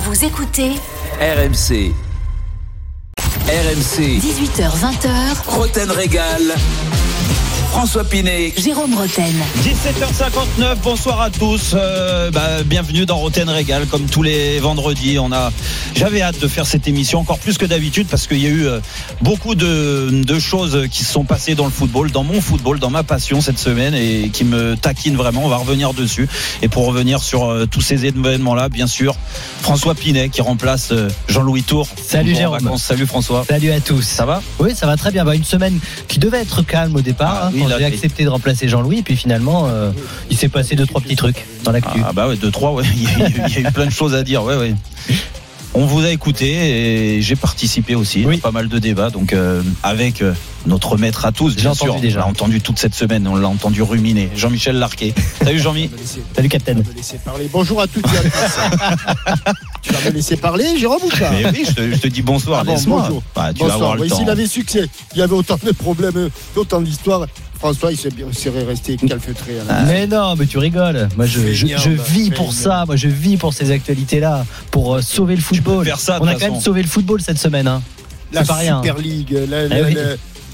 Vous écoutez RMC. RMC. 18h20h. Roten Régal. François Pinet. Jérôme Roten. 17h59, bonsoir à tous. Euh, bah, bienvenue dans Roten Régal, comme tous les vendredis. On a, j'avais hâte de faire cette émission encore plus que d'habitude parce qu'il y a eu euh, beaucoup de, de, choses qui se sont passées dans le football, dans mon football, dans ma passion cette semaine et qui me taquinent vraiment. On va revenir dessus. Et pour revenir sur euh, tous ces événements-là, bien sûr, François Pinet qui remplace Jean-Louis Tour. Salut Jérôme. Salut François. Salut à tous. Ça va? Oui, ça va très bien. Bah, une semaine qui devait être calme au départ. Ah, hein, quand j'ai accepté de remplacer Jean-Louis, et puis finalement, euh, il s'est passé deux trois petits trucs dans l'actu. Ah bah ouais, deux trois, ouais. il, y a, il y a eu plein de choses à dire, ouais, ouais. On vous a écouté et j'ai participé aussi Oui. à pas mal de débats, donc euh, avec euh, notre maître à tous, bien sûr. déjà. On l'a entendu toute cette semaine, on l'a entendu ruminer. Jean-Michel Larquet. Salut Jean-Mi. Salut Captain. me laisser parler. Bonjour à toutes et à tous. tu vas me laisser parler, Jérôme ou pas Mais oui, je te, je te dis bonsoir, Ah bon, laisse-moi. bonjour. Bah, tu Bonsoir. vas avoir le Oui, temps. S'il avait succès, il y avait autant de problèmes, autant d'histoires. François, il serait resté calfeutré. à la- Mais non, mais tu rigoles. Moi, je, je, Feignant, je bah, vis pour ça. Moi, je vis pour ces actualités-là, pour euh, sauver le football. faire ça, de On a quand même sauvé le football cette semaine. Hein. La pas rien. Super League, la- la- Eh oui. la-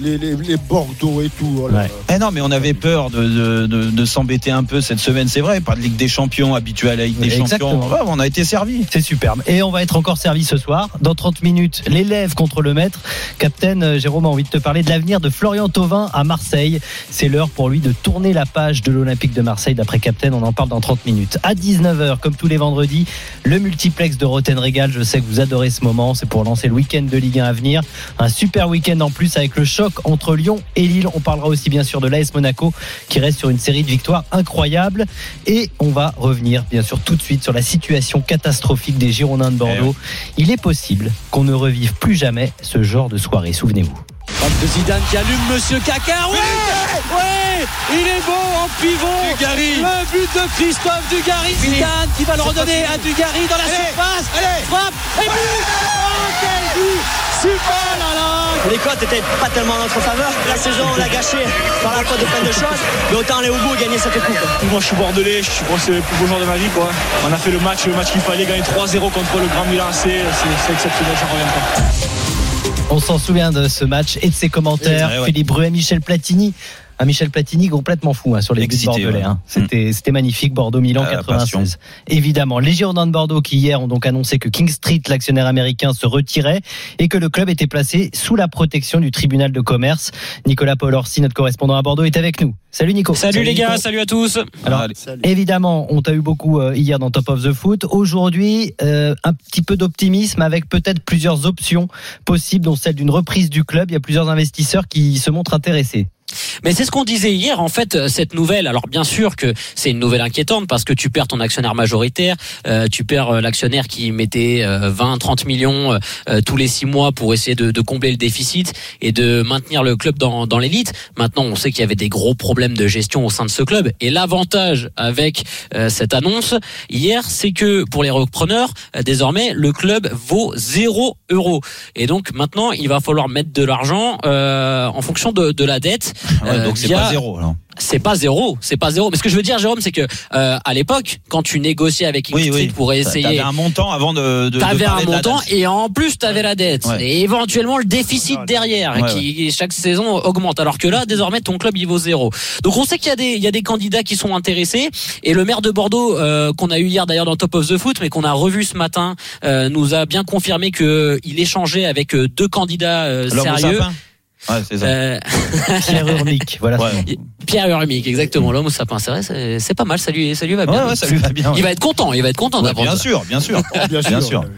les, les- les Bordeaux et tout. oh Ouais. Eh non, mais on avait peur de, de, de- de s'embêter un peu cette semaine, c'est vrai. Pas de Ligue des Champions habituée à la Ligue des Exactement. Champions. Ouais, on a été servi. C'est superbe. Et on va être encore servi ce soir. Dans 30 minutes, l'élève contre le maître. Captain euh, Jérôme a envie de te parler de l'avenir de Florian Thauvin à Marseille. C'est l'heure pour lui de tourner la page de l'Olympique de Marseille d'après Captain. On en parle dans 30 minutes. À 19h, comme tous les vendredis, le multiplex de Roten Régal. Je sais que vous adorez ce moment. C'est pour lancer le week-end de Ligue 1 à venir. Un super week-end en plus avec le choc entre Lyon et Lille. On parlera aussi bien sûr de l'AS Monaco qui reste sur une série de victoires incroyables. Et on va revenir bien sûr tout de suite sur la situation catastrophique des Girondins de Bordeaux. Il est possible qu'on ne revive plus jamais ce genre de soirée, souvenez-vous. de Zidane qui allume Monsieur Caca. Ouais, ouais, il est beau en pivot. Le but de Christophe Dugarry. Zidane qui va le redonner à Dugarry dans la surface. Frappe et but. Oh quel but Super là là. Les cotes étaient pas tellement en notre faveur. La saison, on l'a gâchée par la faute de plein de choses. Mais autant aller au bout et gagner cette coupe. Moi je suis bordelais, je pense que c'est le plus beau jour de ma vie quoi. On a fait le match, le match qu'il fallait gagner 3-0 contre le Grand Milan AC, c'est exceptionnel, j'en reviens pas. On s'en souvient de ce match et de ses commentaires. Philippe Bruet, Michel Platini. Un Michel Platini complètement fou hein, sur les buts Excité, bordelais. ouais. hein. C'était c'était magnifique, Bordeaux-Milan Ah, la 96. Évidemment, les Girondins de Bordeaux qui hier ont donc annoncé que King Street, l'actionnaire américain, se retirait et que le club était placé sous la protection du tribunal de commerce. Nicolas Paul Orsi, notre correspondant à Bordeaux, est avec nous. Salut Nico. Salut, les gars, salut à tous. Alors, Allez. Salut. Évidemment, on t'a eu beaucoup euh, hier dans Top of the Foot. Aujourd'hui, euh, un petit peu d'optimisme avec peut-être plusieurs options possibles, dont celle d'une reprise du club. Il y a plusieurs investisseurs qui se montrent intéressés. Mais c'est ce qu'on disait hier, en fait, euh, cette nouvelle. Alors bien sûr que c'est une nouvelle inquiétante parce que tu perds ton actionnaire majoritaire, euh, tu perds euh, l'actionnaire qui mettait euh, 20, 30 millions euh, euh, tous les six mois pour essayer de, de combler le déficit et de maintenir le club dans, dans l'élite. Maintenant, on sait qu'il y avait des gros problèmes de gestion au sein de ce club. Et l'avantage avec cette annonce hier, c'est que pour les repreneurs, désormais, le club vaut 0 euros. Et donc maintenant, il va falloir mettre de l'argent en fonction de, de la dette. Ouais, Euh, donc c'est via- pas zéro. alors. C'est pas zéro, c'est pas zéro. Mais ce que je veux dire, Jérôme, c'est que euh, à l'époque, quand tu négociais avec King Oui, oui. pour essayer, T'avais un montant avant de. de de T'avais un parler de la montant et en plus t'avais la dette Ouais. et éventuellement le déficit derrière Ouais, qui chaque saison augmente alors que là désormais ton club il vaut zéro. Donc on sait qu'il y a des il y a des candidats qui sont intéressés et le maire de Bordeaux euh, qu'on a eu hier d'ailleurs dans Top of the Foot mais qu'on a revu ce matin euh, nous a bien confirmé que il échangeait avec euh, deux candidats euh, sérieux. Ouais, c'est ça. Euh, Pierre Urmic, voilà. Ouais. Pierre Urmic, exactement, l'homme au sapin. C'est vrai, c'est pas mal, ça lui, ça lui va bien. Ouais, ouais, ça lui va bien. Il va être content, il va être content Ouais, d'apprendre bien sûr, bien sûr. Bien sûr. Bien sûr.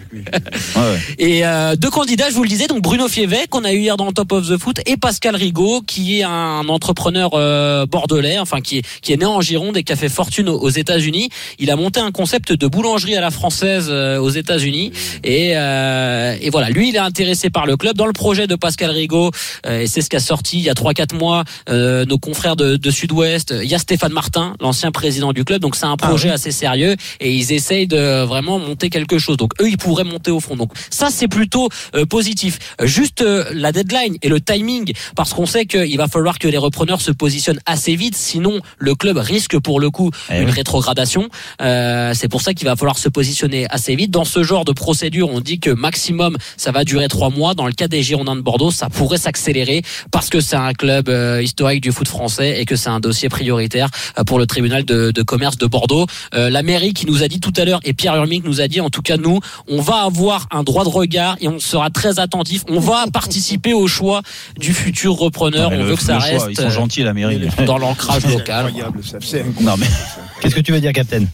Ouais, ouais. Et euh, deux candidats, je vous le disais, donc Bruno Fievet qu'on a eu hier dans le Top of the Foot et Pascal Rigaud qui est un entrepreneur euh, bordelais, enfin qui est qui est né en Gironde et qui a fait fortune aux, aux États-Unis. Il a monté un concept de boulangerie à la française euh, aux États-Unis et euh, et voilà, lui il est intéressé par le club dans le projet de Pascal Rigaud euh, et c'est ce qu'a sorti il y a trois quatre mois euh, nos confrères de, de Sud-Ouest. Il y a Stéphane Martin, l'ancien président du club, donc c'est un projet assez sérieux et ils essayent de vraiment monter quelque chose. Donc eux ils pourraient monter au fond. Donc ça c'est plutôt euh, positif. Euh, Juste euh, la deadline et le timing parce qu'on sait qu'il va falloir que les repreneurs se positionnent assez vite, sinon le club risque pour le coup Eh une oui. rétrogradation. Euh, c'est pour ça qu'il va falloir se positionner assez vite. Dans ce genre de procédure, on dit que maximum ça va durer trois mois. Dans le cas des Girondins de Bordeaux, ça pourrait s'accélérer parce que c'est un club euh, historique du foot français et que c'est un dossier prioritaire euh, pour le tribunal de, de commerce de Bordeaux. Euh, la mairie qui nous a dit tout à l'heure et Pierre Urmic nous a dit en tout cas nous, on va avoir un droit de regard et on sera très attentif. On va participer au choix du futur repreneur. Non, on le- veut que ça choix, reste Ils sont gentils, la mairie. dans l'ancrage local. incroyable, ça, c'est Non, mais Qu'est-ce que tu veux dire, Captain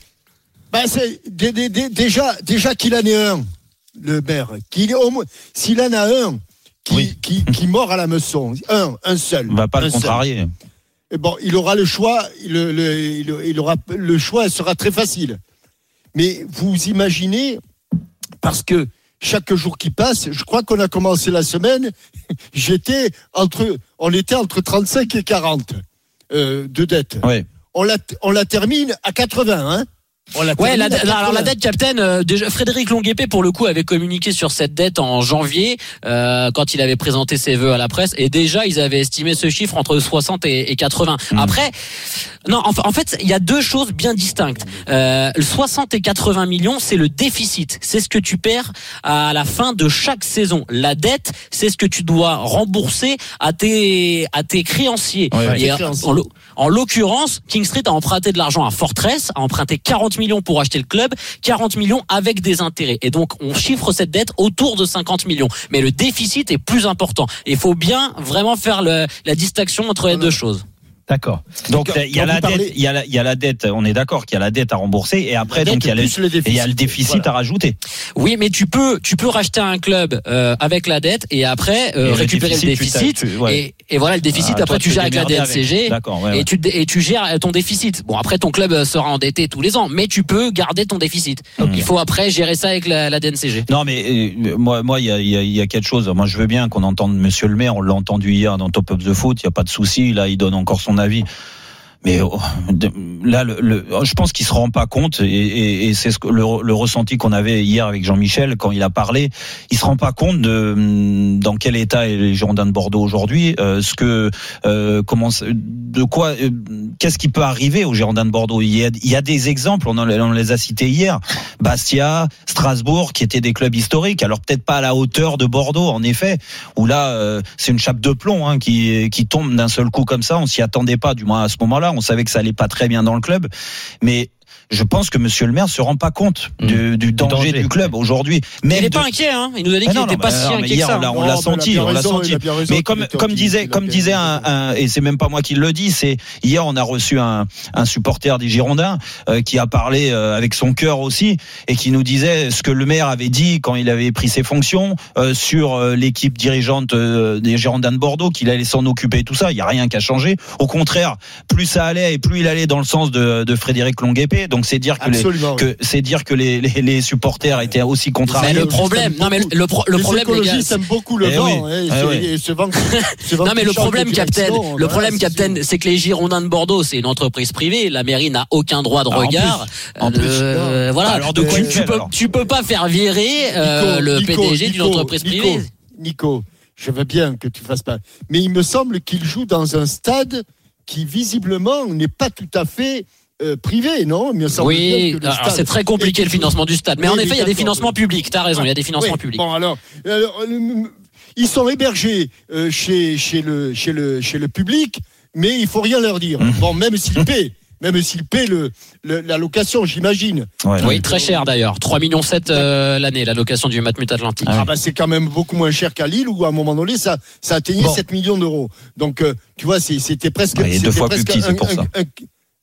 Ben, c'est dé- dé- dé- déjà, déjà qu'il en ait un, le maire, qu'il ait au moins, s'il en a un qui, Oui. qui, qui mord à la meçon, un, un seul. on va pas le seul. contrarier. Et bon, il aura le choix, le, le- il, il aura le choix sera très facile. Mais vous imaginez, parce que chaque jour qui passe, je crois qu'on a commencé la semaine, j'étais entre, on était entre 35 et 40 euh, de dette. On la, on la termine à 80, hein la Ouais, la, à alors la 80. dette Captain, euh, déjà Frédéric Longuepé pour le coup avait communiqué sur cette dette en janvier euh, quand il avait présenté ses vœux à la presse et déjà ils avaient estimé ce chiffre entre 60 et, et 80. Mm. Après, non, en, en fait il y a deux choses bien distinctes. Euh, le 60 et 80 millions, c'est le déficit, c'est ce que tu perds à la fin de chaque saison. La dette, c'est ce que tu dois rembourser à tes à tes créanciers. Ouais, ouais. Et Tes en- en l'occurrence, King Street a emprunté de l'argent à Fortress, a emprunté 40 millions pour acheter le club, 40 millions avec des intérêts. Et donc, on chiffre cette dette autour de 50 millions. Mais le déficit est plus important. Il faut bien vraiment faire le- la distinction entre les deux choses. D'accord. Donc il y a la parlez- dette, il y a la, il y a la dette. On est d'accord qu'il y a la dette à rembourser et après donc il y a le, plus le et il y a le déficit. Voilà. à rajouter. Oui, mais tu peux, tu peux racheter un club euh, avec la dette et après euh, Et récupérer le déficit, tu déficit. t'as- tu- ouais. et, et voilà, le déficit, Ah, après toi, tu gères avec la DNCG. D'accord. ouais, ouais. Et tu, et tu gères ton déficit. Bon, après, ton club sera endetté tous les ans, mais tu peux garder ton déficit. Donc, il faut après gérer ça avec la, la DNCG. Non, mais euh, moi, moi, il y a, y a quelque chose. Moi, je veux bien qu'on entende Monsieur le Maire. On l'a entendu hier dans Top of the Foot. Il y a pas de souci. Là, il donne encore son avis. Mais oh, là, je pense qu'il se rend pas compte, et, c'est le, ressenti qu'on avait hier avec Jean-Michel quand il a parlé. Il se rend pas compte de hum, dans quel état est les Girondins de Bordeaux aujourd'hui, euh, ce que, euh, comment, de quoi, euh, qu'est-ce qui peut arriver aux Girondins de Bordeaux? Il y a, des exemples. On, les a cités hier. Bastia, Strasbourg, qui étaient des clubs historiques. Alors peut-être pas à la hauteur de Bordeaux, en effet, où là euh, c'est une chape de plomb hein, qui qui tombe d'un seul coup comme ça. On s'y attendait pas, du moins à ce moment-là. On savait que ça allait pas très bien dans le club, mais je pense que Monsieur le Maire se rend pas compte du, du danger, danger. du club aujourd'hui. Il n'est de- pas inquiet, hein. Il nous a dit qu'il n'était pas si inquiet que hier, ça. on l'a- on senti, a on l'a senti. raison Mais comme comme disait comme disait un, un- et c'est même pas moi qui le dis, c'est hier on a reçu un, un supporter des Girondins euh, qui a parlé euh, avec son cœur aussi et qui nous disait ce que le maire avait dit quand il avait pris ses fonctions euh, sur euh, l'équipe dirigeante euh, des Girondins de Bordeaux qu'il allait s'en occuper et tout ça. Il y a rien qui a changé. Au contraire, plus ça allait et plus il allait dans le sens de, de Frédéric Longuepé. Donc c'est dire que les, que c'est dire que les, les, les supporters étaient aussi Mais contrariés. le problème, non mais le, pro- le les problème, les gars, écologistes c'est- aiment beaucoup le Eh vent. oui. hein, Eh oui. et vent Non mais le problème, de Captain, le voilà, problème, c'est Captain, sûr. c'est que les Girondins de Bordeaux, c'est une entreprise privée. La mairie n'a aucun droit de Ah, en regard. plus. En plus. Euh, voilà. Alors, de quoi tu, tu peux, alors tu peux pas faire virer euh, Nico, le PDG d'une entreprise privée. Nico, je veux bien que tu fasses pas. Mais il me semble qu'il joue dans un stade qui visiblement n'est pas tout à fait euh, privé, non? Me Oui, c'est très compliqué le financement du stade. Mais Oui, en effet, il y a des financements publics. T'as raison, il y a des financements Oui, publics. Bon, alors, alors, le- ils sont hébergés euh, chez, chez, le, chez, le, chez le public, mais il faut rien leur dire. Mmh. Bon, même s'ils paient. même s'il paie le, le- la location, j'imagine. Ouais. Oui, très cher d'ailleurs. 3 millions 7 euh, l'année, la location du Matmut Atlantique. Ah, bah, c'est quand même beaucoup moins cher qu'à Lille où à un moment donné ça, ça atteignait Bon. 7 millions d'euros. Donc euh, tu vois, c'était presque. Ouais, il est deux c'était fois plus presque petit, c'est pour ça.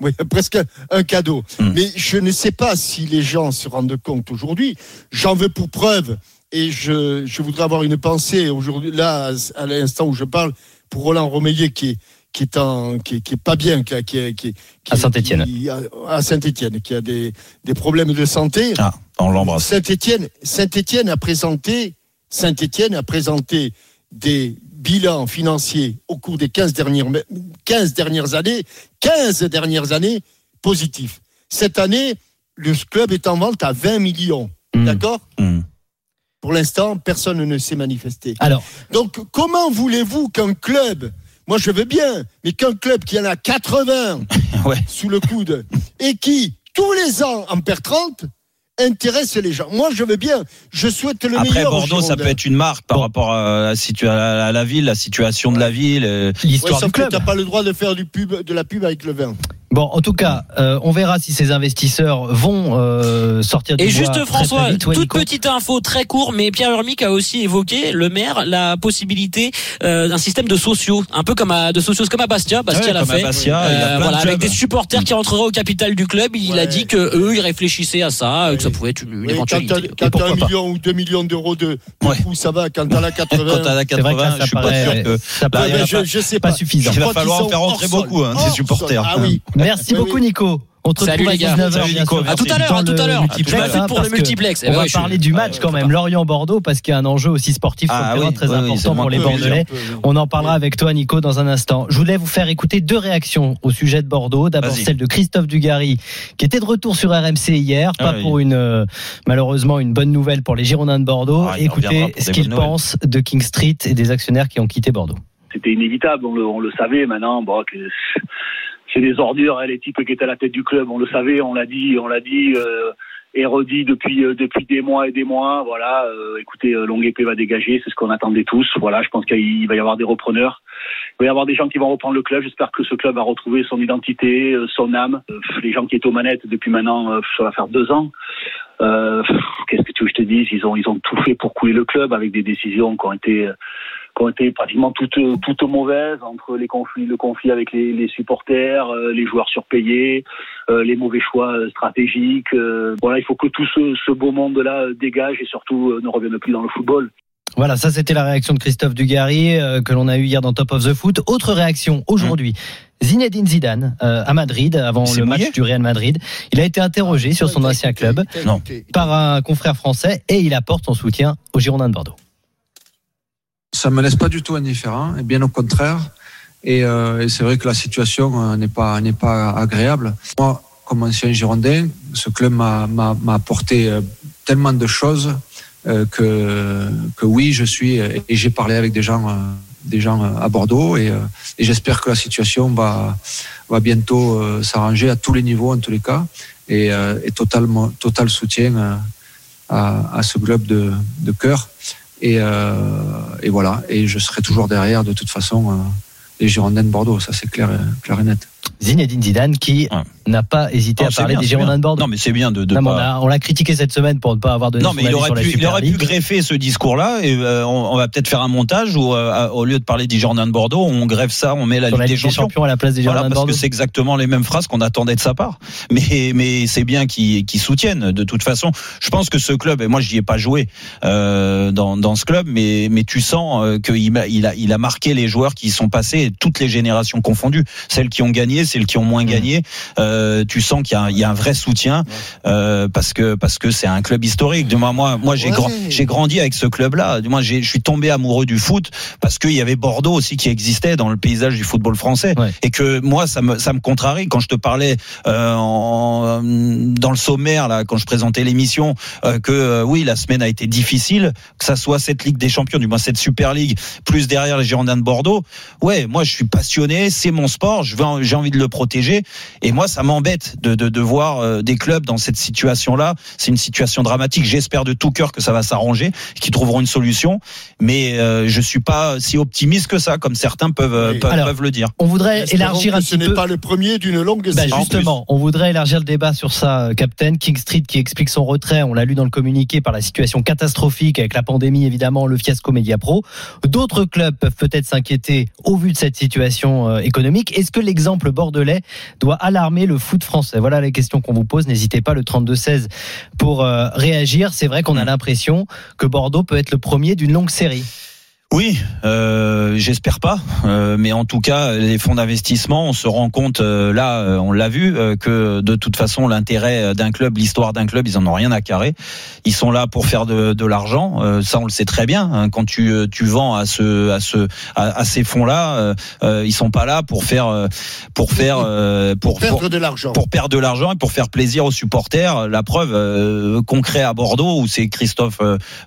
Oui, presque un cadeau. Hmm. Mais je ne sais pas si les gens se rendent compte aujourd'hui. J'en veux pour preuve et je, je voudrais avoir une pensée aujourd'hui, là, à l'instant où je parle, pour Roland Romeillet qui est qui est en, qui est, qui est pas bien, qui, a- qui, est- qui, À Saint-Étienne. qui- à- à Saint-Étienne, qui a des, des problèmes de santé. Ah, on l'embrasse. Saint-Étienne, Saint-Étienne a présenté, Saint-Étienne a présenté des bilans financiers au cours des 15 dernières, 15 dernières années, 15 dernières années positifs. Cette année, le club est en vente à 20 millions. Hmm. D'accord Hmm. Pour l'instant, personne ne s'est manifesté. Alors, Donc, comment voulez-vous qu'un club, moi je veux bien, mais qu'un club qui en a 80 Ouais. sous le coude et qui, tous les ans, en perd 30, intéresse les gens. Moi je veux bien, je souhaite le Après meilleur. aux Bordeaux, ça peut être une marque par Bon. rapport à la, situa- à la ville, la situation de la ville. euh, Ouais, l'histoire sauf du que club. t'as pas le droit de faire du pub, de la pub avec le vin. Bon, en tout cas, euh, on verra si ces investisseurs vont euh, sortir du Et bois juste très, très François, vite. Ouais, toute Nico petite info très court, mais Pierre Urmic a aussi évoqué le maire la possibilité euh, d'un système de sociaux, un peu comme à de sociaux comme à Bastia. Bastia ouais, l'a fait. Bastia, Euh, de voilà, avec des supporters qui rentreraient au capital du club. Il Ouais. a dit que eux, ils réfléchissaient à ça, que ça pouvait être une, une éventualité. t'as- quand t'as un pas. million ou deux millions d'euros de, coûts, ça va. Quand t'as la 80, Quand t'as la C'est vrai que 80, là, ça je suis pas paraît- sûr que. ça Bah, je, pas- je sais pas suffisant. Il va falloir en faire rentrer beaucoup, hein, des Hors supporters. Ah oui. Merci Oui, beaucoup, oui. Nico. On te Salut, retrouve à les gars. 19h. Salut, bien Nico. sûr. À tout à l'heure, à tout à l'heure. Je fous pour le multiplex. Eh On ben va parler du match quand même, Lorient-Bordeaux, parce qu'il y a un enjeu aussi sportif sur Ah le terrain oui, très important pour les Bordelais. On en parlera avec toi, Nico, dans un instant. Je voulais vous faire écouter deux réactions au sujet de Bordeaux. D'abord celle de Christophe Dugarry, qui était de retour sur RMC hier, Ah pas oui. pour une euh, malheureusement une bonne nouvelle pour les Girondins de Bordeaux. Ah, Écoutez ce qu'il pense de King Street et des actionnaires qui ont quitté Bordeaux. c'était inévitable, on le, on le savait maintenant. C'est des ordures, hein, les types qui étaient à la tête du club, on le savait, on l'a dit, on l'a dit euh, et redit depuis euh, depuis des mois et des mois. Voilà, euh, écoutez, euh, Longue Épée va dégager, c'est ce qu'on attendait tous. Voilà, je pense qu'il va y avoir des repreneurs, il va y avoir des gens qui vont reprendre le club. J'espère que ce club va retrouver son identité, euh, son âme. Euh, les gens qui étaient aux manettes depuis maintenant, ça va faire deux ans. Qu'est-ce que tu veux que je te dise Ils ont ils ont tout fait pour couler le club avec des décisions qui ont été qui ont été pratiquement toutes, toutes mauvaises entre les conflits, le conflit avec les, les supporters, euh, les joueurs surpayés, euh, les mauvais choix euh, stratégiques. euh, voilà, il faut que tout ce, ce beau monde-là euh, dégage et surtout euh, ne revienne plus dans le football. Voilà, ça c'était la réaction de Christophe Dugarry euh, que l'on a eu hier dans Top of the Foot. Autre réaction aujourd'hui. Zinedine Zidane euh, à Madrid avant le match du Real Madrid. Il a été interrogé sur son ancien club Non. par un confrère français et il apporte son soutien aux Girondins de Bordeaux. Ça me laisse pas du tout indifférent, et bien au contraire. Et, euh, c'est vrai que la situation euh, n'est pas n'est pas agréable. Moi, comme ancien Girondin, ce club m'a apporté euh, tellement de choses que que oui, je suis et j'ai parlé avec des gens des gens à Bordeaux et, j'espère que la situation va va bientôt s'arranger à tous les niveaux en tous les cas et, totalement total soutien à, ce club de cœur. Et, euh, et voilà. Et je serai toujours derrière, de toute façon, euh, les Girondins de Bordeaux. Ça, c'est clair et net. Zinedine Zidane qui Ouais. n'a pas hésité Non, à parler bien, des Girondins de Bordeaux. Non, mais c'est bien de. de Non, mais on pas- a- on l'a critiqué cette semaine pour ne pas avoir donné Non, son mais il avis aurait sur la pu, il Super aurait pu League. greffer ce discours-là et euh, on, on va peut-être faire un montage où, euh, au lieu de parler des Girondins de Bordeaux, on greffe ça, on met la Ligue la Ligue des Champions. Champions à la place des Voilà, Girondins de parce Bordeaux. que c'est exactement les mêmes phrases qu'on attendait de sa part. Mais, mais c'est bien qu'ils qu'ils soutiennent. De toute façon, je pense que ce club, et moi j'y ai pas joué euh, dans, dans ce club, mais, mais tu sens qu'il il a, il a marqué les joueurs qui y sont passés, toutes les générations confondues, celles qui ont gagné, celles qui ont moins gagné. Euh, tu sens qu'il y, a un- il y a un vrai soutien euh, parce que parce que c'est un club historique. Du moins, moi, moi j'ai Ouais. grand- j'ai grandi avec ce club-là. Du moins, j'ai- je suis tombé amoureux du foot parce qu'il y avait Bordeaux aussi qui existait dans le paysage du football français Ouais. et que moi ça me ça me contrarie quand je te parlais euh, en, dans le sommaire là quand je présentais l'émission euh, que euh, oui la semaine a été difficile que ça soit cette Ligue des Champions du moins cette Super League plus derrière les Girondins de Bordeaux ouais moi je suis passionné c'est mon sport je veux j'ai envie de le protéger. Et moi, ça m'embête de, de, de voir euh, des clubs dans cette situation-là. C'est une situation dramatique. J'espère de tout cœur que ça va s'arranger, qu'ils trouveront une solution. Mais euh, je suis pas si optimiste que ça, comme certains peuvent, euh, Oui. peuvent, Alors, peuvent le dire. On voudrait élargir un ce petit n'est peu. pas le premier d'une longue Bah, justement, on voudrait élargir le débat sur ça, euh, Captain. King Street qui explique son retrait, on l'a lu dans le communiqué, par la situation catastrophique avec la pandémie, évidemment, le fiasco Mediapro. D'autres clubs peuvent peut-être s'inquiéter au vu de cette situation économique. Est-ce que l'exemple bordelais doit alarmer le foot français Voilà les questions qu'on vous pose. N'hésitez pas, le 32-16, pour euh, réagir. C'est vrai qu'on a l'impression que Bordeaux peut être le premier d'une longue série. Oui, euh, j'espère pas, euh, mais en tout cas, les fonds d'investissement, on se rend compte euh, là, on l'a vu, euh, que de toute façon, l'intérêt d'un club, l'histoire d'un club, ils en ont rien à carrer. Ils sont là pour faire de, de l'argent, euh, ça on le sait très bien. hein. Quand tu tu vends à ce à ce à, à ces fonds-là, ils sont pas là pour faire pour faire euh, pour Perdre pour- de l'argent. pour perdre de l'argent et pour faire plaisir aux supporters. La preuve euh, concrète à Bordeaux où c'est Christophe,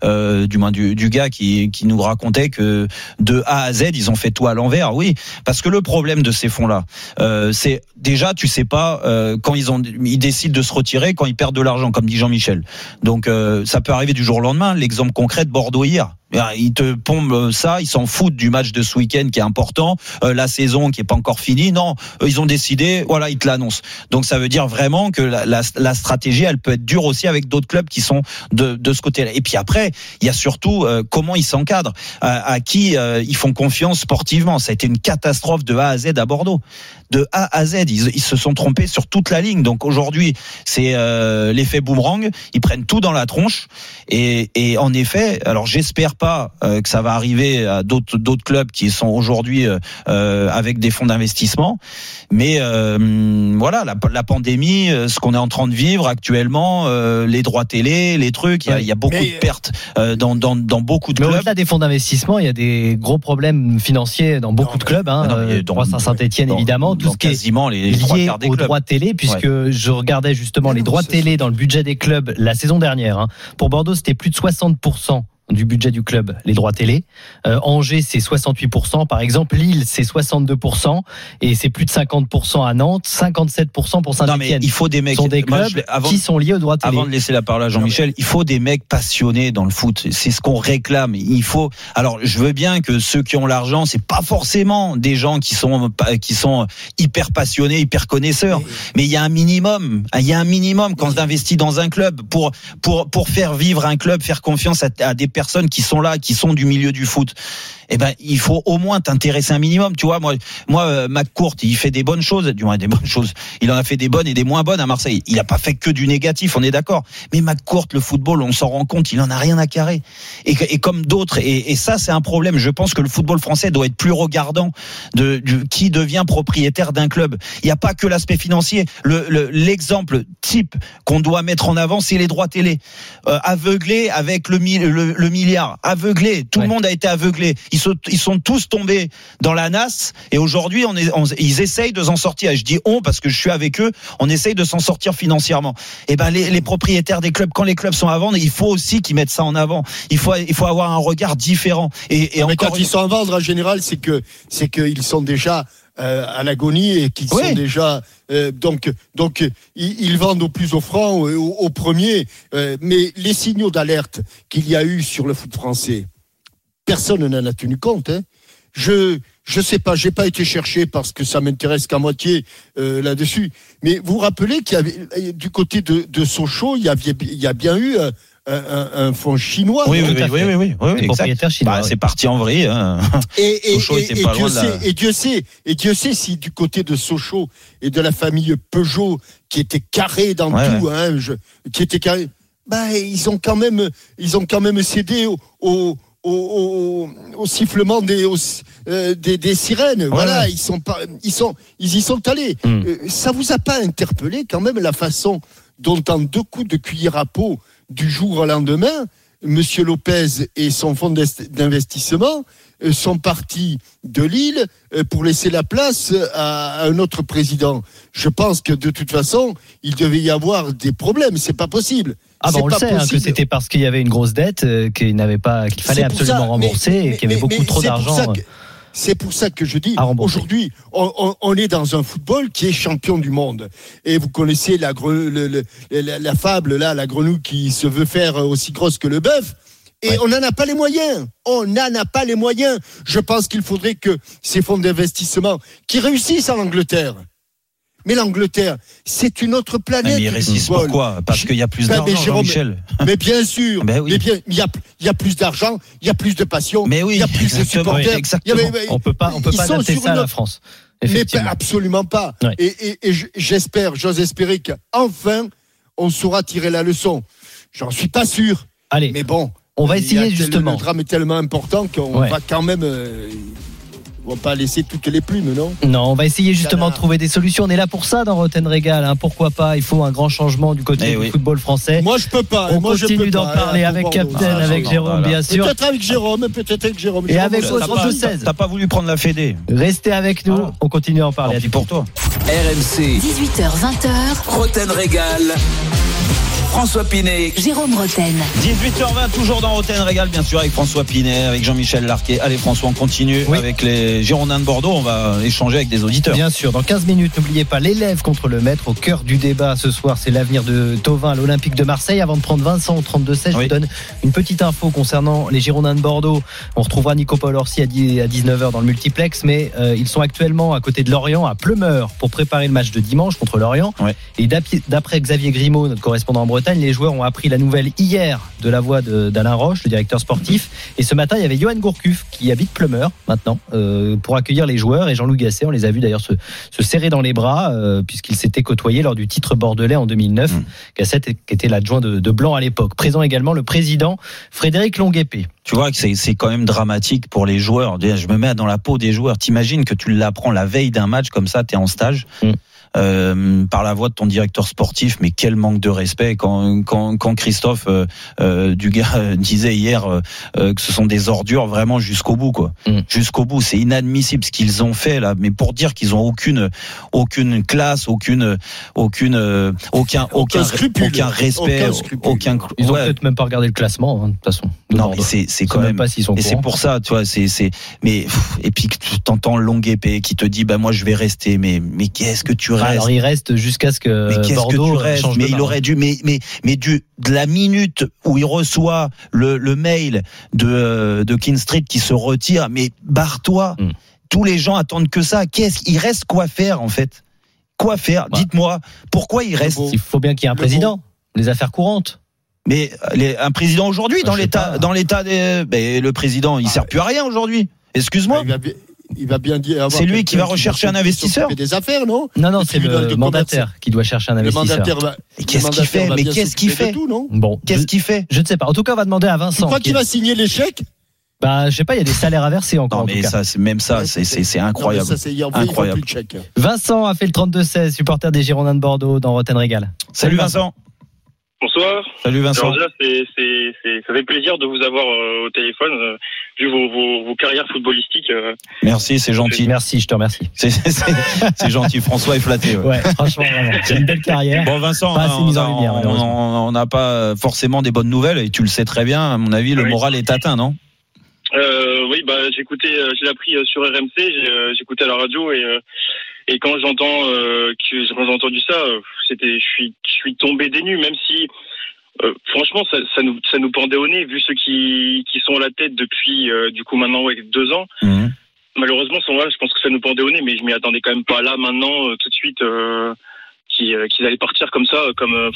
du moins du, du gars qui, qui nous racontait de A à Z ils ont fait tout à l'envers. Oui, parce que le problème de ces fonds-là, euh, c'est déjà tu sais pas euh, quand ils ont ils décident de se retirer quand ils perdent de l'argent, comme dit Jean-Michel. Donc euh, ça peut arriver du jour au lendemain. L'exemple concret de Bordeaux hier. Ils te pompent ça, ils s'en foutent du match de ce week-end qui est important, la saison qui est pas encore finie. Non, ils ont décidé, voilà, ils te l'annoncent. Donc ça veut dire vraiment que la, la, stratégie, elle peut être dure aussi avec d'autres clubs qui sont de, de ce côté-là. Et puis après, il y a surtout comment ils s'encadrent, à, qui euh, ils font confiance sportivement. Ça a été une catastrophe de A à Z à Bordeaux. De A à Z, ils, ils se sont trompés sur toute la ligne. Donc aujourd'hui, c'est euh, l'effet boomerang. Ils prennent tout dans la tronche. Et, et en effet, alors j'espère pas euh, que ça va arriver à d'autres d'autres clubs qui sont aujourd'hui euh, euh, avec des fonds d'investissement. Mais euh, voilà, la, la pandémie, euh, ce qu'on est en train de vivre actuellement, euh, les droits télé, les trucs, il y a, il y a beaucoup Mais- de pertes euh, dans, dans, dans beaucoup de Mais clubs. au-delà des fonds d'investissement, il y a des gros problèmes financiers dans beaucoup de clubs. Hein, non, euh, dans- Saint-Etienne évidemment, tout dans ce qui est quasiment les, lié des aux clubs. droits télé, puisque je regardais justement les droits télé dans le budget des clubs la saison dernière. hein. Pour Bordeaux, c'était plus de 60% du budget du club, les droits télé. Euh, Angers, c'est 68%. Par exemple, Lille, c'est 62%. Et c'est plus de 50% à Nantes, 57% pour Saint-Etienne. il faut des mecs. sont des moi, clubs l'ai- avant- qui sont liés aux droits télé. Avant de laisser la parole à Jean-Michel, il faut des mecs passionnés dans le foot. C'est ce qu'on réclame. Il faut. Alors, je veux bien que ceux qui ont l'argent, c'est pas forcément des gens qui sont pas- qui sont hyper passionnés, hyper connaisseurs. Mais il y a un minimum. Il y a un minimum quand on investit dans un club pour pour pour faire vivre un club, faire confiance à, à des personnes qui sont là, qui sont du milieu du foot. Eh ben, il faut au moins t'intéresser un minimum. Tu vois, moi, moi, euh, McCourt, il fait des bonnes choses, du moins des bonnes choses. Il en a fait des bonnes et des moins bonnes à Marseille. Il a pas fait que du négatif, on est d'accord. Mais McCourt, le football, on s'en rend compte, il en a rien à carrer. Et, et comme d'autres, et, et ça, c'est un problème. Je pense que le football français doit être plus regardant de, qui devient propriétaire d'un club. Il n'y a pas que l'aspect financier. Le- le- L'exemple type qu'on doit mettre en avant, c'est les droits télé. Euh, aveuglés avec le, le, le milliard. Aveuglés. Tout Ouais. le monde a été aveuglé. Ils ils sont tous tombés dans la nasse. Et aujourd'hui, on est, on- ils essayent de s'en sortir. Et je dis on parce que je suis avec eux. On essaye de s'en sortir financièrement. Et ben les, les propriétaires des clubs, quand les clubs sont à vendre, il faut aussi qu'ils mettent ça en avant. Il faut, il faut avoir un regard différent. Et, et Mais encore quand une- ils sont à vendre, en général, c'est que c'est qu'ils sont déjà euh, à l'agonie et qu'ils Oui. sont déjà euh, donc donc ils, ils vendent au plus offrant au, au, au premier. euh, mais les signaux d'alerte qu'il y a eu sur le foot français, personne n'en a tenu compte. Hein. Je je sais pas, j'ai pas été chercher parce que ça m'intéresse qu'à moitié euh, là-dessus. Mais vous vous rappelez qu'il y avait euh, du côté de, de Sochaux, il y avait il y a bien eu euh, un, un, fonds chinois. Oui, oui, oui, oui, oui, oui, propriétaires chinois. Bah, c'est parti en vrille. hein. Et, et, Sochaux et- était et pas Dieu loin de la- sait, et Dieu sait, et Dieu sait si du côté de Sochaux et de la famille Peugeot, qui était carré dans Ouais, tout, hein, je- qui était carré, bah, ils ont quand même, ils ont quand même cédé au, au, au, au- au sifflement des, euh, des, des sirènes. voilà, ils sont pas, ils sont, ils y sont allés. Hmm. Euh, ça vous a pas interpellé quand même la façon dont en deux coups de cuillère à peau du jour au lendemain, Monsieur Lopez et son fonds d'investissement sont partis de Lille euh, pour laisser la place à à un autre président. Je pense que de toute façon, il devait y avoir des problèmes. C'est pas possible. Ah bah on le sait hein, que c'était parce qu'il y avait une grosse dette euh, qu'il n'avait pas qu'il fallait absolument ça, rembourser mais- et qu'il y avait mais- beaucoup mais trop d'argent. C'est pour ça que je dis, aujourd'hui, on, on- on est dans un football qui est champion du monde. Et vous connaissez la, gre- le- le- la, la fable, là, la grenouille qui se veut faire aussi grosse que le bœuf. Et on n'en a pas les moyens. On n'en a pas les moyens. Je pense qu'il faudrait que ces fonds d'investissement qui réussissent en Angleterre. Mais l'Angleterre, c'est une autre Mais planète. ils le résistent football. pourquoi Parce qu'il y a plus Ben, mais d'argent, Jean-Michel. Mais bien sûr, Ben oui. mais bien, il y a, il y a plus d'argent, il y a plus de passion, Mais oui, il y a plus de supporters. exactement. Il y a- mais- On peut pas, on peut ils pas adapter ça à la France. mais absolument pas. Ouais. Et, et- j'espère, j'ose espérer qu'enfin, on saura tirer la leçon. J'en suis pas sûr, Allez, mais bon. On va essayer justement. Le drame est tellement important qu'on Ouais. va quand même. euh, on va pas laisser toutes les plumes, non? Non, on va essayer justement de trouver des solutions. On est là pour ça dans Roten Régal. hein. Pourquoi pas Il faut un grand changement du côté Eh du oui. football français. Moi, je peux pas. on moi, continue d'en parler hein, avec. Captain, Ah, avec Jérôme, voilà. bien sûr. Peut-être avec Jérôme, peut-être avec Jérôme. Et Jérôme, avec au sait T'as pas. pas, 32-16. t'as pas voulu prendre la Fédé. Restez avec nous. Ah. On continue à en parler. Tant pis pour toi. RMC, 18h, 20h, Roten Régal. François Pinet. Jérôme Roten. 18h20, toujours dans Roten Régal, bien sûr, avec François Pinet, avec Jean-Michel Larquet. Allez, François, on continue Oui. avec les Girondins de Bordeaux. On va échanger avec des auditeurs. Bien sûr, dans 15 minutes, n'oubliez pas l'élève contre le maître. Au cœur du débat ce soir, c'est l'avenir de Tovin à l'Olympique de Marseille. Avant de prendre Vincent au 32-16, je vous donne une petite info concernant les Girondins de Bordeaux. On retrouvera Nico Paul Orsi à 10 à 19h dans le multiplex, mais euh, ils sont actuellement à côté de Lorient, à Plumeur, pour préparer le match de dimanche contre Lorient. Et d'après Xavier Grimaud, notre correspondant en Bretagne, les joueurs ont appris la nouvelle hier de la voix d'Alain Roche, le directeur sportif. Et ce matin, il y avait Johan Gourcuff qui habite Plumeur maintenant euh, pour accueillir les joueurs. Et Jean-Loup Gasset, on les a vus d'ailleurs se, se serrer dans les bras euh, puisqu'ils s'étaient côtoyés lors du titre bordelais en 2009. Mm. Gasset qui était l'adjoint de, de Blanc à l'époque. Présent également le président Frédéric Longuepé. Tu vois que c'est quand même dramatique pour les joueurs. Je me mets dans la peau des joueurs. T'imagines que tu l'apprends la veille d'un match comme ça, t'es en stage. Mm. Euh, par la voix de ton directeur sportif, mais quel manque de respect quand quand, quand Christophe euh, euh, Dugas euh, disait hier euh, que ce sont des ordures vraiment jusqu'au bout quoi, Mm. jusqu'au bout, c'est inadmissible ce qu'ils ont fait là, mais pour dire qu'ils ont aucune aucune classe, aucune aucune euh, aucun aucun scrupule. aucun respect, Aucun scrupule. aucun Ils ont ouais. peut-être même pas regardé le classement hein, de toute façon. de non mais c'est c'est quand même pas s'ils sont et c'est pour ça, tu vois, c'est c'est mais pff, et puis que tu t'entends longue épée qui te dit bah moi je vais rester mais mais qu'est-ce que tu Alors il reste jusqu'à ce que mais qu'est-ce que Bordeaux tu restes change Mais de il aurait dû, mais mais mais du de la minute où il reçoit le, le mail de euh, de King Street qui se retire, mais barre-toi. Mm. Tous les gens attendent que ça. Qu'est-ce qu'il reste quoi faire en fait? Quoi faire? Bah. Dites-moi pourquoi il reste? Il faut bien qu'il y ait un Le président. Les affaires courantes. Mais euh, les- un président aujourd'hui Bah, dans l'état dans l'état des ben, le président il Ah, sert plus à rien aujourd'hui. Excuse-moi. Il bien, il va bien dire. C'est lui qui va rechercher un investisseur s'occuper des affaires, non Non, non, Le c'est le mandataire qui doit chercher un Le investisseur. mandataire va. Mais le qu'est-ce qu'il mandataire fait va Mais qu'est-ce qu'il fait tout, non Bon, Qu'est-ce qu'il fait je ne sais pas. En tout cas, on va demander à Tu Vincent. crois qui qu'il va signer l'échec Bah, je sais pas, il y a des salaires à verser encore. Non en tout mais cas. ça c'est même ça c'est c'est c'est incroyable. Non, mais ça, Incroyable. Vincent a fait le 32-16, supporter des Girondins de Bordeaux dans Rotten Régal. Salut Vincent. Bonsoir. Salut Vincent. Alors ça fait plaisir de vous avoir euh, au téléphone, euh, vu vos, vos, vos carrières footballistiques. euh. Merci, c'est gentil. Merci, je te remercie. C'est gentil. François est flatté. ouais. Ouais, franchement. C'est une belle carrière. Bon Vincent, Pas assez on mis en a- lumière, on- malheureusement. on on n'a pas forcément des bonnes nouvelles et tu le sais très bien. À mon avis, le Oui. moral est atteint, non? Euh, oui, bah, j'ai écouté, j'ai appris sur RMC, j'ai, j'écoutais à la radio et, euh, et quand j'entends euh, que quand j'ai entendu ça, euh, c'était, je suis, je suis tombé des nues, même si. euh, franchement, ça, ça nous, ça nous pendait au nez, vu ceux qui, qui sont à la tête depuis, euh, du coup, maintenant, ouais, deux ans. Mhm. malheureusement, sont là, je pense que ça nous pendait au nez, mais je m'y attendais quand même pas là, maintenant, tout de suite, qu'ils qu'ils allaient partir comme ça, comme.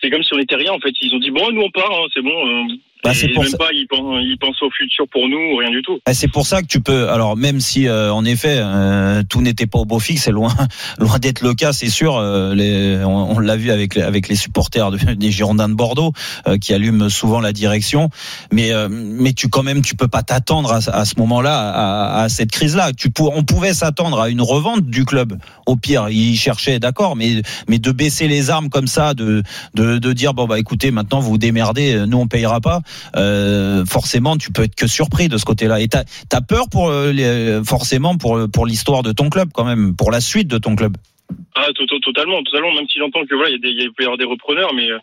c'est comme si on était rien, en fait. Ils ont dit, bon, nous on part, hein, c'est bon. Euh, Bah, c'est pour même ça- pas, ils pensent, ils pensent au futur pour nous, rien du tout. Ah, C'est pour ça que tu peux. Alors même si euh, en effet euh, tout n'était pas au beau fixe, c'est loin, loin d'être le cas, c'est sûr. euh, les, on, on l'a vu avec les, avec les supporters de- des Girondins de Bordeaux euh, qui allument souvent la direction. Mais euh, mais tu quand même tu peux pas t'attendre à, à ce moment-là à, à cette crise-là. Tu pour, on pouvait s'attendre à une revente du club. Au pire, ils cherchaient, d'accord, mais mais de baisser les armes comme ça, de de, de dire bon bah écoutez maintenant vous vous démerdez, nous on payera pas euh, forcément tu peux être que surpris de ce côté-là. Et t'as as peur pour euh, les- forcément pour l'histoire de ton club quand même, pour la suite de ton club. Ah, to- to- totalement, totalement. Même si j'entends que voilà, il y peut y avoir des repreneurs, mais euh,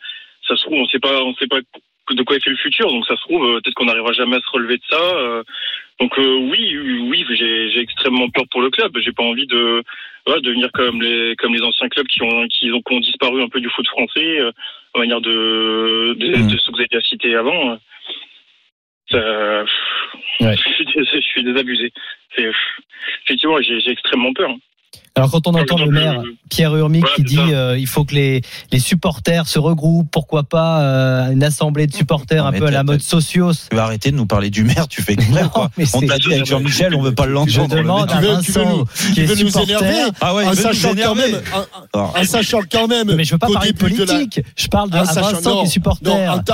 ça se trouve, on sait pas, on sait pas de quoi est fait le futur. Donc ça se trouve, euh, peut-être qu'on n'arrivera jamais à se relever de ça. Donc euh, oui, oui, j'ai extrêmement peur pour le club. J'ai pas envie de devenir comme les comme les anciens clubs qui ont qui ont, qui ont disparu un peu du foot français, euh, en manière de de, Mm. de ce que vous avez cité avant. Ça, Ouais. je, suis, je suis désabusé. Effectivement, j'ai j'ai extrêmement peur. Alors quand on entend le maire Pierre Urmic Voilà, qui dit euh, il faut que les, les supporters se regroupent, pourquoi pas euh, une assemblée de supporters Non, un peu à la mode socios. Tu vas arrêter de nous parler du maire, tu fais exprès quoi. mais On t'a dit avec Jean-Michel, on veut pas le Je l'entendre. demande tu à veux- tu veux Vincent nous- qui est supporter. Ah ouais, en veut nous sachant quand énerver. même, en- Ah. sachant quand même Mais je veux pas parler politique. Je parle de Vincent non, qui est supporter.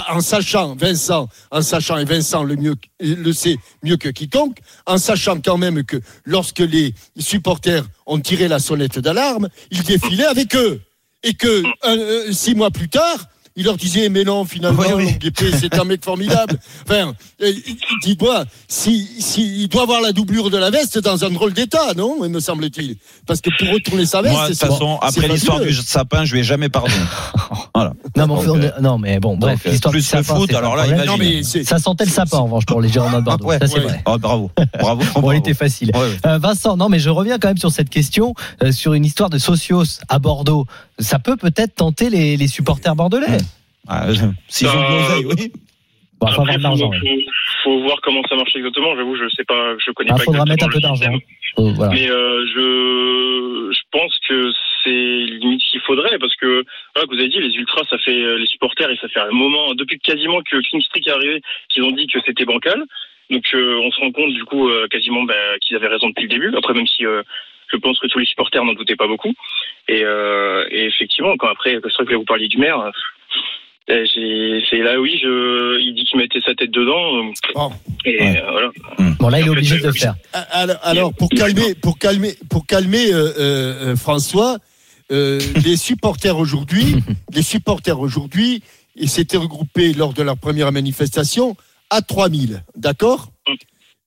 en sachant, Vincent, en sachant, et Vincent le, mieux, le sait mieux que quiconque, en sachant quand même que lorsque les supporters ont tiré la sonnette d'alarme, il défilait avec eux. Et que euh, six mois plus tard, il leur disait, mais non, finalement, Oui, c'est un mec formidable. Enfin, dis-moi, si, si, il doit avoir la doublure de la veste dans un drôle d'état, non, me semble-t-il. Parce que pour retourner sa veste, Moi, de toute façon, après l'histoire du sapin, je lui ai jamais pardonné. Voilà. Non, mais, Donc, euh, non, mais bon, bref, euh, l'histoire plus du sapin, foot, alors là, problème. Non, imagine. mais c'est- Ça sentait le sapin en revanche pour les Girondins de Bordeaux. Ouais, ça c'est ouais. vrai. Oh, bravo, bravo. Bon, bravo. elle était facile. Ouais, ouais. Euh, Vincent, non, mais je reviens quand même sur cette question, euh, sur une histoire de socios à Bordeaux. Ça peut peut-être tenter les, les supporters bordelais. Ah, euh, ont de Euh, oui. Bon, il faut avoir Après, faut, ouais. faut, faut voir comment ça marche exactement. J'avoue, je sais pas, je connais Il pas. faudra mettre un peu d'argent. Oh, voilà. Mais euh, je, je pense que c'est limite ce qu'il faudrait parce que voilà, que vous avez dit les ultras, ça fait euh, les supporters et ça fait un moment depuis quasiment que King Street est arrivé qu'ils ont dit que c'était bancal. Donc euh, on se rend compte du coup euh, quasiment bah, qu'ils avaient raison depuis le début. Après même si euh, je pense que tous les supporters n'en doutaient pas beaucoup. Et, euh, et effectivement quand après c'est vrai que vous parliez du maire. C'est là oui, je, il dit qu'il mettait sa tête dedans. euh. Et Ouais. euh, voilà. Bon, là, il est obligé de le faire. Alors, alors, pour calmer, pour calmer, pour calmer euh, euh, François, euh, les supporters aujourd'hui, les supporters aujourd'hui, ils s'étaient regroupés lors de leur première manifestation à 3000, d'accord?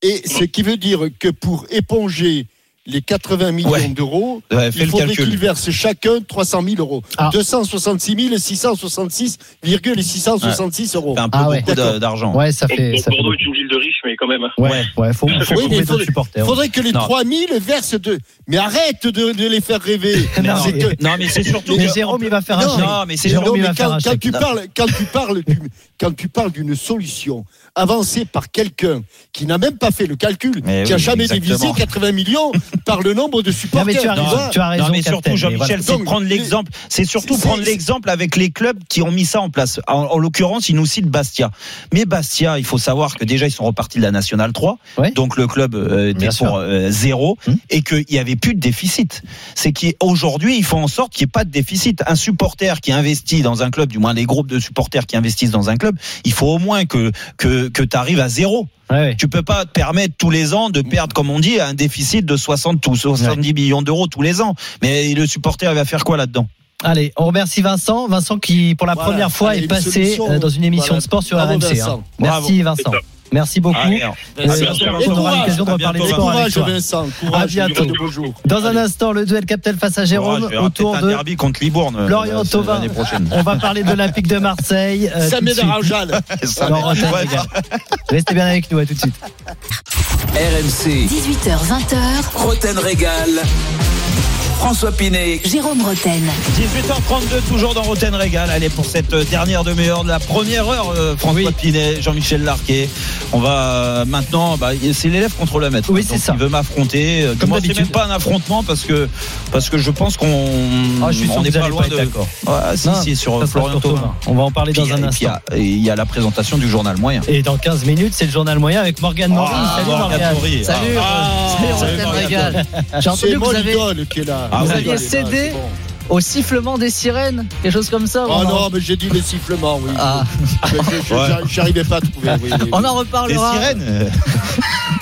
Et ce qui veut dire que pour éponger les 80 millions Ouais. d'euros, Ouais, il faudrait qu'ils versent chacun 300 000 euros. Ah. 266 666,666 euros. C'est un peu Ah ouais. beaucoup d'argent. Ouais, ça fait. Ça fait Bordeaux beaucoup. est une ville de riches, mais quand même. Ouais, ouais, faut, faut Oui, mais trouver il d'autres faudrait- que les Non. 3000 versent de. Mais arrête de, de les faire rêver. Non, mais- que- Non, mais c'est surtout Mais que- Jérôme, il va faire un Non, mais c'est Jérôme, il va faire quand, un quand tu parles, quand tu parles, du- quand tu parles d'une solution avancée par quelqu'un qui n'a même pas fait le calcul, Mais qui a oui, jamais exactement. divisé 80 millions par le nombre de Non, supporters. mais tu as raison, tu as raison. Non, mais surtout, Jean-Michel, voilà. c'est prendre l'exemple. C'est surtout prendre l'exemple avec les clubs qui ont mis ça en place. En, en l'occurrence, il nous cite Bastia. Mais Bastia, il faut savoir que déjà, ils sont repartis de la Nationale 3. Ouais. Donc, le club euh, était pour euh, zéro Hum. et qu'il n'y avait plus de déficit. C'est qu'aujourd'hui, il faut en sorte qu'il n'y ait pas de déficit. Un supporter qui investit dans un club, du moins les groupes de supporters qui investissent dans un club, il faut au moins que, que, que tu arrives à zéro. Ouais, ouais. Tu peux pas te permettre tous les ans de perdre, comme on dit, un déficit de 60 ou 70 millions d'euros tous les ans. Mais le supporter il va faire quoi là-dedans? Allez, on remercie Vincent. Vincent qui, pour la Voilà. première fois, Allez, est passé solution. euh, dans une émission Voilà. de sport sur Bravo, RMC. hein. Merci Vincent. Merci beaucoup. Euh, Vincent. on aura l'occasion de reparler de bientôt, sport avec toi. À bientôt. Dans un instant, le duel captel face à Jérôme autour de derby contre Libourne euh, Florian la- Thauvin. On va parler de l'Olympique de Marseille. euh, Ouais, Régal. Restez bien avec nous, à tout de suite. RMC, 18h20h, Roten Régal. François Pinet, Jérôme Roten. 18h32, toujours dans Roten Régal. Allez, pour cette euh, dernière demi-heure de la première heure, euh, François Pinet, Jean-Michel Larquet. On va euh, maintenant, bah, c'est l'élève contre le maître. Oui, c'est ça. Il veut m'affronter. Comme Moi, c'est même pas un affrontement parce que, parce que je pense qu'on Ah, je suis sûr on n'est pas loin pas de. d'accord. Ouais, si, Non, si, sur Florian. Thauvin. On va en parler dans un instant. il y a- et il y a la présentation du journal moyen. Et dans 15 minutes, c'est le journal moyen avec Morgane Maury. Ah, Salut Morgane Morgane. Maury. Salut, Ah, salut, salut, Rotten Morgane. Régal. J'ai C'est entendu que mon vous avez, idole qui est là. Ah, vous aviez cédé au sifflement des sirènes, quelque chose comme ça. Oh non mais j'ai dit les sifflements, oui. Ah. Ouais. J'arrivais pas à trouver. oui, oui, oui. On en Les reparlera. sirènes euh,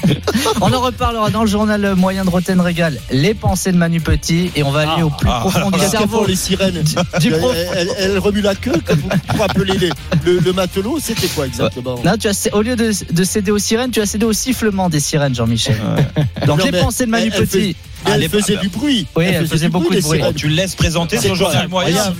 On en reparlera dans le journal moyen de Roten Régal. Les pensées de Manu Petit et on va aller au plus ah, profond du cerveau. les sirènes du prof- elles remuent la queue comme vous, pour appeler les- le, le matelot. C'était quoi exactement Non, tu as, au lieu de, de céder aux sirènes, tu as cédé au sifflement des sirènes, Jean-Michel. Donc Non, les pensées de Manu elle- elle Petit. Elle faisait du bruit. Oui, elle faisait beaucoup de bruit. sirènes. Tu le laisses présenter son journal moyen.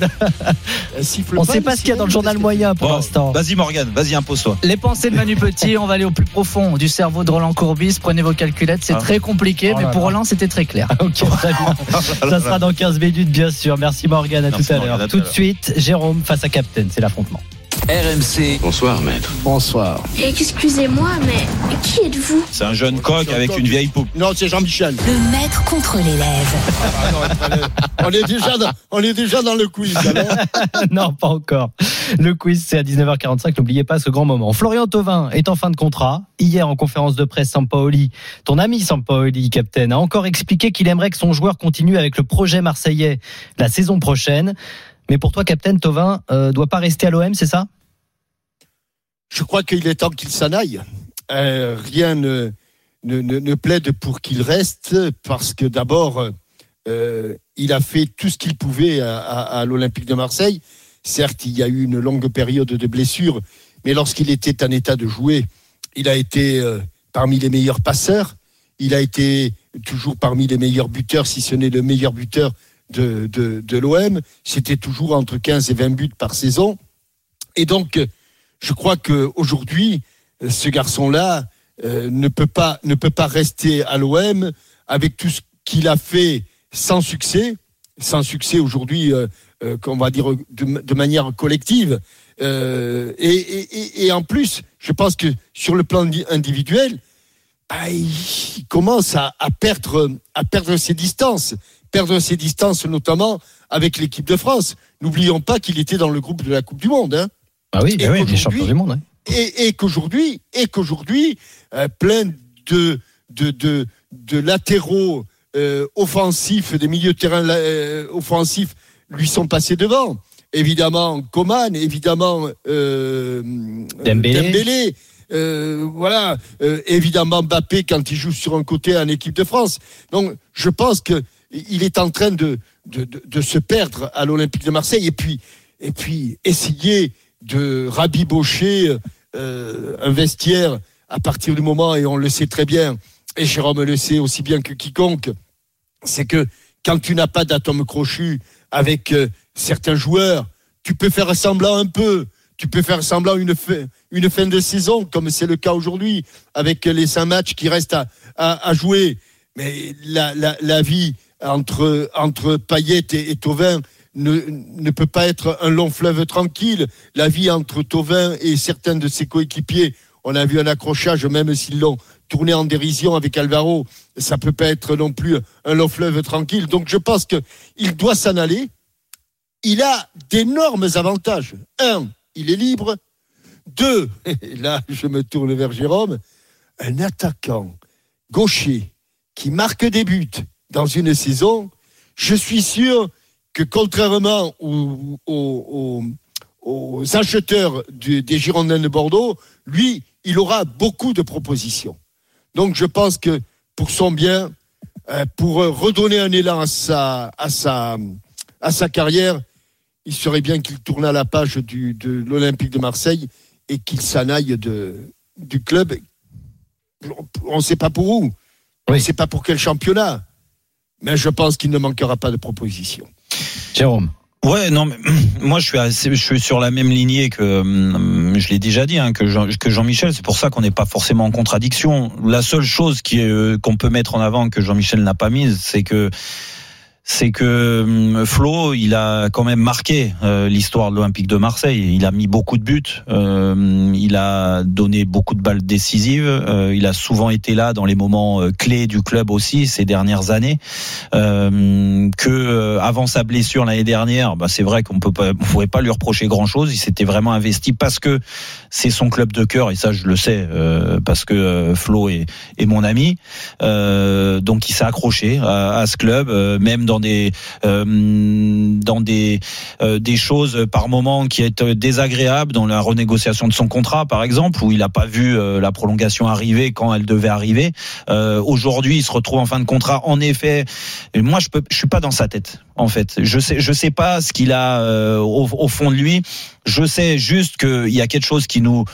On ne sait pas ce qu'il y a dans le journal moyen pour Bon, l'instant. Vas-y Morgane, vas-y impose-toi. Les pensées de Manu Petit, on va aller au plus profond du cerveau de Roland Courbis. Prenez vos calculettes, c'est Ah. très compliqué, Oh mais là pour. Roland, c'était très clair. Ok, très bien. Ça sera dans 15 minutes, bien sûr. Merci Morgane, à Merci, tout à l'heure. tout de suite, Jérôme face à Captain, c'est l'affrontement. RMC, Bonsoir, maître. Bonsoir. Excusez-moi, mais qui êtes-vous? C'est un jeune coq avec une vieille poupe. Non, c'est Jean-Michel. Le maître contre l'élève. on, est déjà dans, on est déjà dans le quiz. alors. non, pas encore. Le quiz, c'est à 19h45. N'oubliez pas ce grand moment. Florian Thauvin est en fin de contrat. Hier, en conférence de presse, Sampaoli, ton ami Sampaoli, capitaine, a encore expliqué qu'il aimerait que son joueur continue avec le projet marseillais la saison prochaine. Mais pour toi, capitaine, Thauvin euh, doit pas rester à l'OM, c'est ça? Je crois qu'il est temps qu'il s'en aille. Euh, rien ne, plaide pour qu'il reste parce que d'abord, euh, il a fait tout ce qu'il pouvait à l'Olympique de Marseille. Certes, il y a eu une longue période de blessure, mais lorsqu'il était en état de jouer, il a été euh, parmi les meilleurs passeurs. Il a été toujours parmi les meilleurs buteurs, si ce n'est le meilleur buteur de, de, l'OM. C'était toujours entre 15 et 20 buts par saison. Et donc, je crois qu'aujourd'hui, ce garçon-là euh, ne, peut pas, ne peut pas rester à l'OM avec tout ce qu'il a fait sans succès, sans succès aujourd'hui, euh, euh, qu'on va dire de, manière collective. Euh, et, et- en plus, je pense que sur le plan di- individuel, ah, il commence à perdre, à perdre ses distances, perdre ses distances notamment avec l'équipe de France. N'oublions pas qu'il était dans le groupe de la Coupe du Monde. Hein Ah oui, Et bah oui, champions du monde. ouais. et, et qu'aujourd'hui, et qu'aujourd'hui, euh, plein de de de, de latéraux euh, offensifs, des milieux de terrain euh, offensifs lui sont passés devant. Évidemment, Coman, évidemment Dembélé. euh, voilà, euh, évidemment Mbappé quand il joue sur un côté en équipe de France. Donc, je pense que il est en train de se perdre à l'Olympique de Marseille et puis et puis essayer de rabibocher euh, un vestiaire à partir du moment et on le sait très bien et Jérôme le sait aussi bien que quiconque, c'est que quand tu n'as pas d'atome crochu avec euh, certains joueurs, tu peux faire semblant un peu, tu peux faire semblant une fin, une fin de saison, comme c'est le cas aujourd'hui, avec les cinq matchs qui restent à, jouer. Mais la vie entre, entre et, Thauvin ne, ne peut pas être un long fleuve tranquille. La vie entre Thauvin et certains de ses coéquipiers, on a vu un accrochage, même s'ils l'ont tourné en dérision avec Alvaro, ça peut pas être non plus un long fleuve tranquille. Donc je pense qu'il doit s'en aller. Il a d'énormes avantages. Un, il est libre. Deux, et là je me tourne vers Jérôme, un attaquant gaucher qui marque des buts dans une saison, je suis sûr que contrairement aux, aux- aux- aux acheteurs des Girondins de Bordeaux, lui, il aura beaucoup de propositions. Donc je pense que pour son bien, euh, pour redonner un élan à sa, à sa, à sa carrière, il serait bien qu'il tourne à la page du, de l'Olympique de Marseille et qu'il s'en aille de, du club. On ne sait pas pour où, on ne sait pas pour quel championnat, mais je pense qu'il ne manquera pas de propositions. Jérôme. Ouais, non, mais moi je suis assez, je suis sur la même lignée que hum, je l'ai déjà dit, hein, que Jean, que Jean-Michel. C'est pour ça qu'on n'est pas forcément en contradiction. La seule chose qui est, euh, qu'on peut mettre en avant que Jean-Michel n'a pas mise, c'est que c'est que hum, Flo, il a quand même marqué euh, l'histoire de l'Olympique de Marseille. Il a mis beaucoup de buts, euh, il a donné beaucoup de balles décisives. euh, il a souvent été là dans les moments euh, clés du club aussi ces dernières années. Euh, que euh, avant sa blessure l'année dernière, bah, c'est vrai qu'on peut pas, on pourrait pas lui reprocher grand chose. Il s'était vraiment investi parce que c'est son club de cœur et ça je le sais parce que Flo est, est mon ami. Donc il s'est accroché à, à ce club, même dans des euh, dans des euh, des choses par moment qui étaient désagréables dans la renégociation de son contrat par exemple où il n'a pas vu euh, la prolongation arriver quand elle devait arriver. Euh, Aujourd'hui il se retrouve en fin de contrat. En effet, et moi je peux je suis pas dans sa tête en fait. Je sais je sais pas ce qu'il a euh, au, au fond de lui. Je sais juste qu'il y a quelque chose qui nous euh,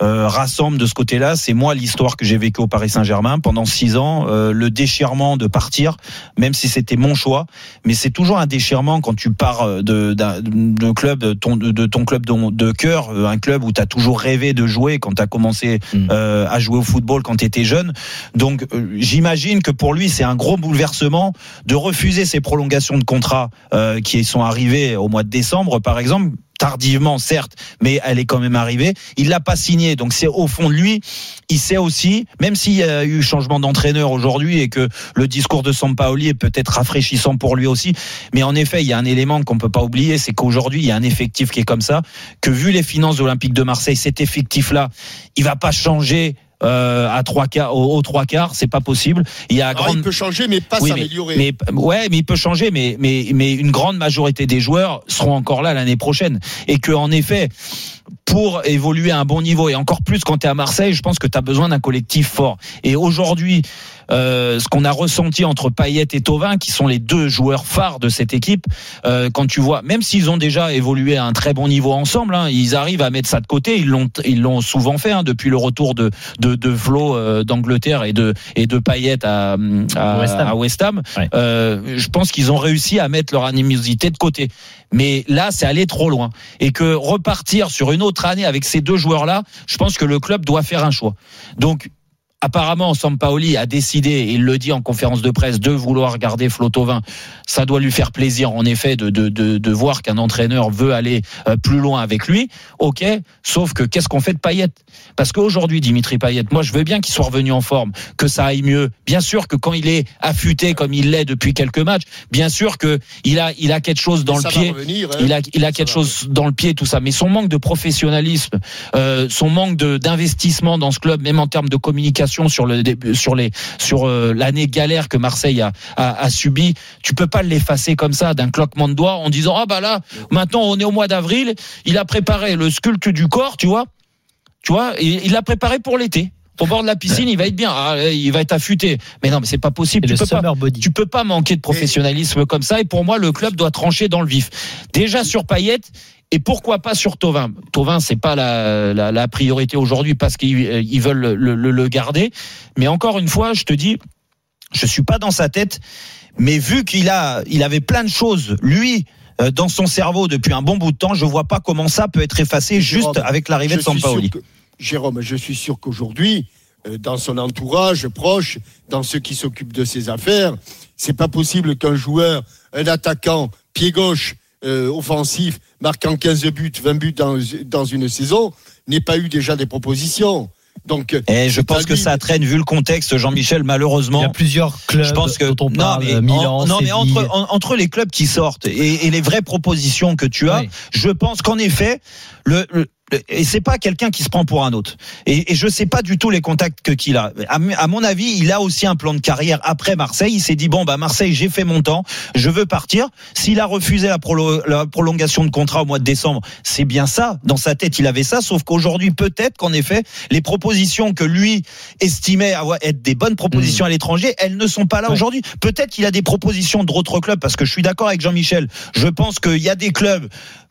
rassemble de ce côté-là, c'est moi l'histoire que j'ai vécue au Paris Saint-Germain pendant six ans, euh, le déchirement de partir, même si c'était mon choix, mais c'est toujours un déchirement quand tu pars euh, de d'un club de ton, de ton club de, de cœur, euh, un club où tu as toujours rêvé de jouer quand tu as commencé euh, à jouer au football quand tu étais jeune. Donc euh, j'imagine que pour lui c'est un gros bouleversement de refuser ces prolongations de contrat euh, qui sont arrivées au mois de décembre par exemple tardivement certes, mais elle est quand même arrivée. Il l'a pas signé, donc c'est au fond de lui. Il sait aussi, même s'il y a eu changement d'entraîneur aujourd'hui et que le discours de Sampaoli est peut-être rafraîchissant pour lui aussi, mais en effet, il y a un élément qu'on peut pas oublier, c'est qu'aujourd'hui il y a un effectif qui est comme ça, que vu les finances de l'Olympique de Marseille, cet effectif-là, il va pas changer. Euh, à trois quarts, aux, aux trois quarts, c'est pas possible. Il y a grande... il peut changer, mais pas Oui, mais- s'améliorer. Mais, ouais, mais il peut changer, mais, mais, mais une grande majorité des joueurs seront encore là l'année prochaine. Et que, en effet, pour évoluer à un bon niveau, et encore plus quand tu es à Marseille, je pense que tu as besoin d'un collectif fort. Et aujourd'hui, euh, ce qu'on a ressenti entre Payet et Tovin, qui sont les deux joueurs phares de cette équipe, euh, quand tu vois, même s'ils ont déjà évolué à un très bon niveau ensemble, hein, ils arrivent à mettre ça de côté. Ils l'ont, ils l'ont souvent fait hein, depuis le retour de de, de Flo euh, d'Angleterre et de et de Payet à à West Ham. à West Ham. Euh, je pense qu'ils ont réussi à mettre leur animosité de côté. Mais là, c'est aller trop loin. Et que repartir sur une autre année avec ces deux joueurs-là, je pense que le club doit faire un choix. Donc, apparemment, Sampaoli a décidé, et il le dit en conférence de presse, de vouloir garder Flotovin. Ça doit lui faire plaisir, en effet, de, de, de, de voir qu'un entraîneur veut aller euh, plus loin avec lui. Ok, sauf que qu'est-ce qu'on fait de Payet? Parce qu'aujourd'hui, Dimitri Payet, moi, je veux bien qu'il soit revenu en forme, que ça aille mieux. Bien sûr que quand il est affûté comme il l'est depuis quelques matchs, bien sûr que il a, il a quelque chose dans le pied. revenir, hein. Il a, il a quelque chose dans le pied, tout ça. Mais son manque de professionnalisme, euh, son manque d'investissement dans ce club, même en termes de communication sur le sur les sur euh, l'année galère que Marseille a, a, a subi, tu peux pas l'effacer comme ça d'un cloquement de doigts en disant ah bah là maintenant on est au mois d'avril, il a préparé le sculpte du corps, tu vois, tu vois, et il l'a préparé pour l'été. Au bord de la piscine, il va être bien, Ah, il va être affûté. Mais non, mais c'est pas possible. Tu peux pas, summer body. tu peux pas manquer de professionnalisme comme ça. Et pour moi, le club doit trancher dans le vif. Déjà sur Payet. Et pourquoi pas sur Tovin? Tovin, c'est pas la, la, la priorité aujourd'hui parce qu'ils euh, veulent le, le- le garder. Mais encore une fois, je te dis, je suis pas dans sa tête. Mais vu qu'il a, il avait plein de choses, lui, euh, dans son cerveau depuis un bon bout de temps, je vois pas comment ça peut être effacé juste avec l'arrivée de Sampaoli. que- Jérôme, je suis sûr qu'aujourd'hui, euh, dans son entourage proche, dans ceux qui s'occupent de ses affaires, c'est pas possible qu'un joueur, un attaquant, pied gauche, euh, offensif, marquant 15 buts, 20 buts dans, dans une saison, n'ait pas eu déjà des propositions. Donc, Et Eh, je pense que ça traîne vu le contexte, Jean-Michel, malheureusement. Il y a plusieurs clubs Je pense que dont on non, parle, mais, Milan, en- non, mais Séville. entre, en- entre les clubs qui sortent et, et les vraies propositions que tu as, Oui. je pense qu'en effet, le- et c'est pas quelqu'un qui se prend pour un autre. Et, et je sais pas du tout les contacts que qu'il a. À, mon avis, il a aussi un plan de carrière après Marseille. Il s'est dit bon bah Marseille, j'ai fait mon temps, je veux partir. S'il a refusé la, prolo- la prolongation de contrat au mois de décembre, c'est bien ça. Dans sa tête, il avait ça. Sauf qu'aujourd'hui, peut-être qu'en effet, les propositions que lui estimait avoir être des bonnes propositions à l'étranger, elles ne sont pas là Ouais. aujourd'hui. Peut-être qu'il a des propositions d'autres clubs parce que je suis d'accord avec Jean-Michel. Je pense qu'il y a des clubs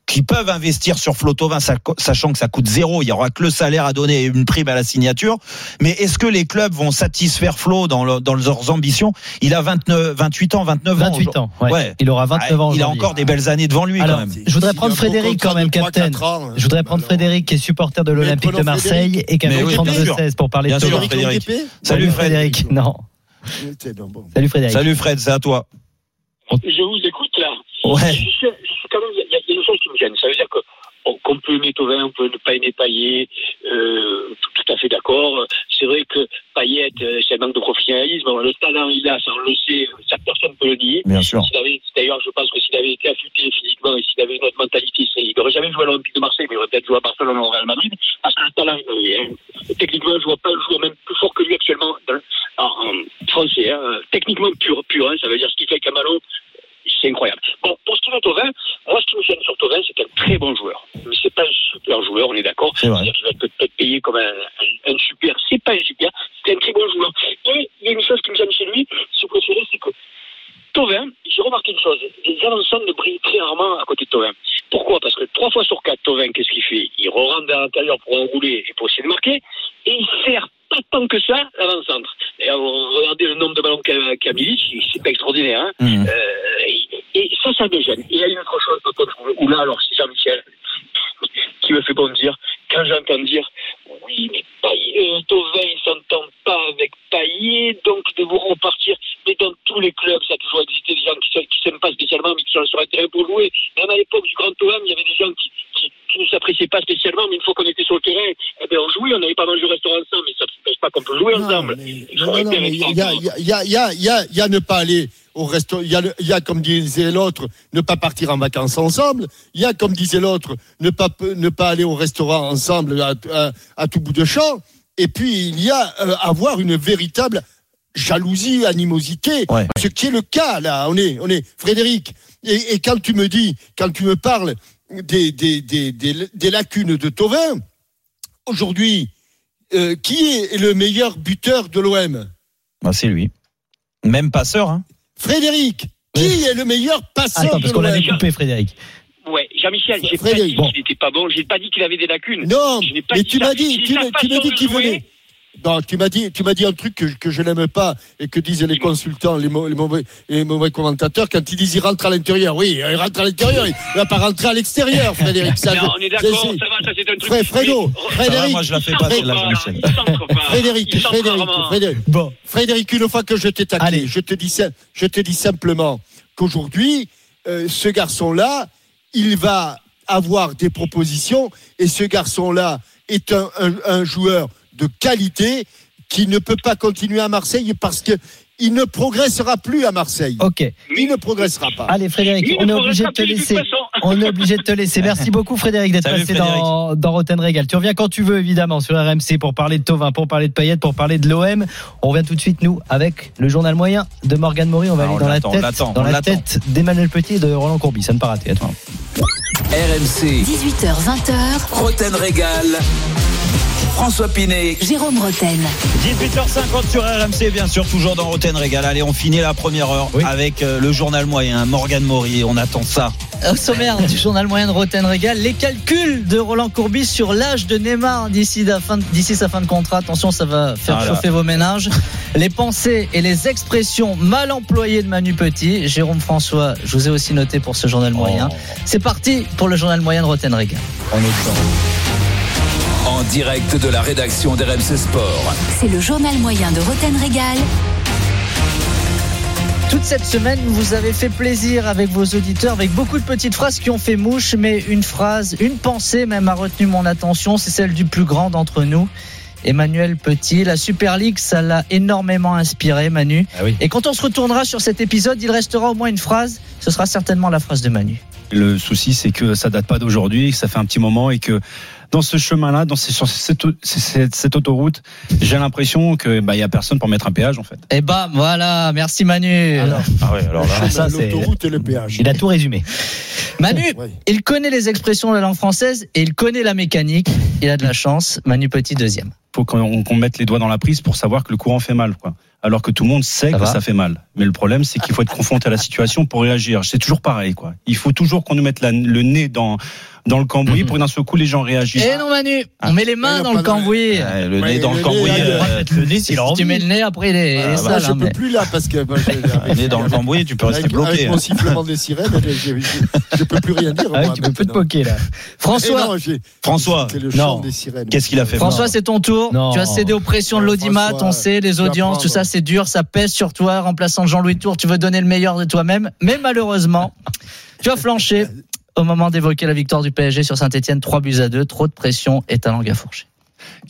qui peuvent investir sur Flotovin, sachant que ça coûte zéro, il y aura que le salaire à donner et une prime à la signature. Mais est-ce que les clubs vont satisfaire Flo dans, le- dans leurs ambitions? Il a 29, 28 ans, 29 ans. 28 ans. ouais. Ouais. Il aura 29 ans. Il a encore des belles années devant lui Alors, quand même. je voudrais prendre Frédéric quand même, capitaine. ans, Je voudrais prendre alors. Frédéric qui est supporter de l'Olympique de Marseille Frédéric. et qui a oui, le bien 32 sûr. 16 pour parler de Frédéric. Frédéric. Frédéric. Salut. Frédéric. Non. Salut Frédéric. Salut Fred, c'est à toi. Je vous écoute là. Ouais. Je, suis, je suis quand même, une chose qui me gêne. Ça veut dire que qu'on peut aimer Tovin, on peut ne pas aimer Payet, euh, tout, tout à fait d'accord. C'est vrai que Payet, euh, c'est un manque de professionnalisme. Le talent, il a, ça on le sait, ça personne ne peut le nier. Bien sûr. D'ailleurs, je pense que s'il avait été affûté physiquement et s'il avait une autre mentalité, il n'aurait jamais joué à l'Olympique de Marseille, mais il aurait peut-être joué à Barcelone ou au Real Madrid, parce que le talent, hein. techniquement, je vois pas le joueur même plus fort que lui actuellement, dans- en, en français, hein. techniquement pur, pur, hein. ça veut dire ce qu'il fait ballon, c'est incroyable. Bon, pour ce qui est de Tovin, moi, ce qui me gêne sur Tovin, c'est un très bon joueur. Mais c'est pas un super joueur, on est d'accord. C'est vrai. Qu'il va être peut-être payé comme un, un, un super. C'est pas un super, c'est un très bon joueur. Et il y a une chose qui me gêne chez lui, ce que c'est, c'est que Tovin, j'ai remarqué une chose, les avançons ne brillent très rarement à côté de Tovin. Pourquoi? Parce que trois fois sur quatre, Tovin, qu'est-ce qu'il fait? Il rentre vers l'intérieur pour enrouler et pour essayer de marquer, et il sert pas tant que ça l'avant-centre. Et regardez le nombre de ballons qu'a qu'a Milic, c'est pas extraordinaire. Hein Mmh. Euh, et, et ça, ça me gêne. Et il y a une autre chose, où là, alors, c'est Jean-Michel qui me fait bondir, quand j'entends dire oui, mais Payet, euh, Thauvin, il s'entend pas avec Payet, donc ils devront repartir. Mais dans tous les clubs, ça a toujours existé des gens qui ne s'aiment pas spécialement, mais qui sont sur un terrain pour jouer. Même à l'époque du Grand Thauvin, il y avait des gens qui, qui, ne s'appréciaient pas spécialement, mais une fois qu'on était sur le terrain, eh ben, on jouait, on n'avait pas mangé au restaurant ensemble, mais ça ne pas qu'on peut jouer ensemble. Il Non, y a, ne pas aller au resto. Il y a, il y a, comme disait l'autre, ne pas partir en vacances ensemble. Il y a, comme disait l'autre, ne pas, ne pas aller au restaurant ensemble à, à- à tout bout de champ. Et puis, il y a euh, avoir une véritable jalousie, animosité, ce qui est le cas là. On est, on est Frédéric. Et, et quand tu me dis, quand tu me parles des, des, des, des, des lacunes de Tovin, aujourd'hui, euh, qui est le meilleur buteur de l'OM Bah, c'est lui. Même passeur. Hein. Frédéric, qui est le meilleur passeur Attends, de parce qu'on l'avait coupé, Frédéric. Ouais, Jean-Michel, j'ai pas Frédéric, dit bon. qu'il n'était pas bon, j'ai pas dit qu'il avait des lacunes. Non, Je n'ai pas mais dit tu m'as dit, tu tu m'as dit qu'il venait. Non, tu m'as dit, tu m'as dit un truc que, que je n'aime pas et que disent les consultants, les, mau- les mauvais, les mauvais commentateurs quand ils disent il rentre à l'intérieur. Oui, il rentre à l'intérieur, il va pas rentrer à l'extérieur, Frédéric. Ça, Non, on est d'accord, c'est- ça va, ça c'est un truc. Fré- Frédéric, moi, je la fais pas, celle-là, Jean-Michel. Il centre pas. Frédéric, Frédéric. Bon. Frédéric, une fois que je t'ai taqué, je te dis, je te dis simplement qu'aujourd'hui, euh, ce garçon-là, il va avoir des propositions et ce garçon-là est un, un- un joueur de qualité qui ne peut pas continuer à Marseille parce que il ne progressera plus à Marseille. Ok. Il ne progressera pas. Allez Frédéric, Il on est obligé de te laisser. On est obligé de te laisser. Merci beaucoup Frédéric d'être passé dans, dans Rotten Régal. Tu reviens quand tu veux évidemment sur RMC pour parler de Tovin, pour parler de Payet, pour parler de l'OM. On revient tout de suite nous avec le journal moyen de Morgan Maury. On va Ah, aller on dans la tête, dans on la tête d'Emmanuel Petit et de Roland Courbis. Ça ne pas rater. Attends. RMC, 18h, 20h, Roten Régal, François Pinet, Jérôme Roten. 18h50 sur RMC, bien sûr, toujours dans Roten Régal. Allez, on finit la première heure avec euh, le journal moyen, Morgan Maury. On attend ça. Au sommaire du journal moyen de Roten Régal, les calculs de Roland Courbis sur l'âge de Neymar d'ici sa fin de contrat. Attention, ça va faire Ah chauffer vos ménages. Les pensées et les expressions mal employées de Manu Petit. Jérôme François, je vous ai aussi noté pour ce journal moyen. C'est parti pour le journal moyen de Roten Régal. On est en direct de la rédaction d'RMC Sport. C'est le journal moyen de Roten Régal. Toute cette semaine, vous avez fait plaisir avec vos auditeurs, avec beaucoup de petites phrases qui ont fait mouche, mais une phrase, une pensée même a retenu mon attention, c'est celle du plus grand d'entre nous. Emmanuel Petit, la Super League, ça l'a énormément inspiré, Manu. Et quand on se retournera sur cet épisode, il restera au moins une phrase. Ce sera certainement la phrase de Manu. Le souci, c'est que ça date pas d'aujourd'hui, que ça fait un petit moment et que dans ce chemin-là, dans ces- sur cette, cette- cette autoroute, j'ai l'impression que bah il y a personne pour mettre un péage en fait. Eh ben voilà, merci Manu. Ah ouais, alors là, ça, c'est- L'autoroute et le péage. Il a tout résumé. Manu, il connaît les expressions de la langue française et il connaît la mécanique. Il a de la chance. Manu Petit, deuxième. faut qu'on mette les doigts dans la prise pour savoir que le courant fait mal, quoi. Alors que tout le monde sait Ça que va ça fait mal. Mais le problème, c'est qu'il faut être confronté à la situation pour réagir. C'est toujours pareil, quoi. Il faut toujours qu'on nous mette la- le nez dans dans le cambouis pour que d'un seul coup les gens réagissent. Eh non Manu, on met les mains Eh, dans pas le dans- cambouis. Le nez dans le le cambouis. euh, euh, le nez, a Si tu mets le nez, après il est Ah, sale, moi, je hein, peux mais- plus là parce que le nez dans le cambouis, tu peux rester avec, bloqué. avec hein. mon sifflement des sirènes, je, je, je- je peux plus rien dire. Ah tu peux plus te poquer là. François, Eh François, non. qu'est-ce qu'il a fait François, c'est ton tour. Non. Tu as cédé aux pressions de l'audimat, on sait, les audiences, tout ça c'est dur, ça pèse sur toi. Remplaçant Jean-Louis Tour, tu veux donner le meilleur de toi-même, mais malheureusement, tu as flanché au moment d'évoquer la victoire du PSG sur Saint-Etienne, 3 buts à 2, trop de pression et ta langue à fourcher.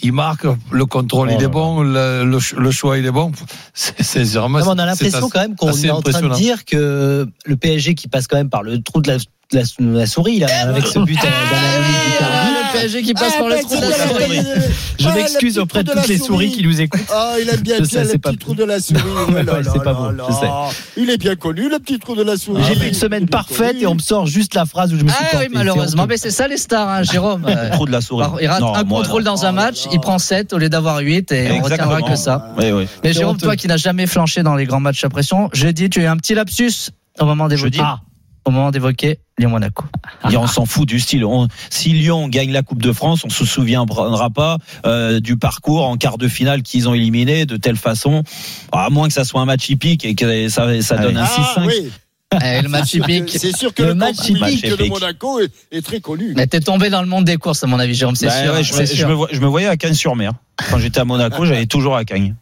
il marque, le contrôle il est bon, le, le ch- le choix il est bon. C'est c'est vraiment. Non, on a l'impression quand même qu'on est en train de dire que le PSG qui passe quand même par le trou de la, de la- de la souris là, avec ce but à la Cardi. PSG qui passe Ah, par le trou de la souris. Je m'excuse auprès de trou toutes les souris qui nous écoutent. Ah, il aime bien le petit trou de la souris. Oh c'est pas je sais. Il est bien connu, le petit trou de la souris. J'ai fait une semaine parfaite et on me sort juste la phrase où je me suis Ah oui, malheureusement, C'est mais c'est ça les stars, hein, Jérôme. Trop de la souris. Il rate un contrôle dans un match, il prend 7 au lieu d'avoir 8 et on retiendra que ça. Mais Jérôme, toi qui n'as jamais flanché dans les grands matchs à pression, je dis, tu as eu un petit lapsus au moment d'évoquer. Ah, au moment d'évoquer Lyon-Monaco. Et on s'en fout du style. On- si Lyon gagne la Coupe de France, on se souviendra pas euh, du parcours en quart de finale qu'ils ont éliminé de telle façon, à moins que ça soit un match hippique et que ça, ça donne un Ah 6-5. oui. Eh, le match C'est sûr que- hippique. C'est sûr que Le le, match hippique. de Monaco est, est très connu. Mais t'es tombé dans le monde des courses, à mon avis, Jérôme, c'est Bah sûr. ouais, je, me, je me voyais à Cagnes-sur-Mer. Quand j'étais à Monaco, j'allais toujours à Cagnes.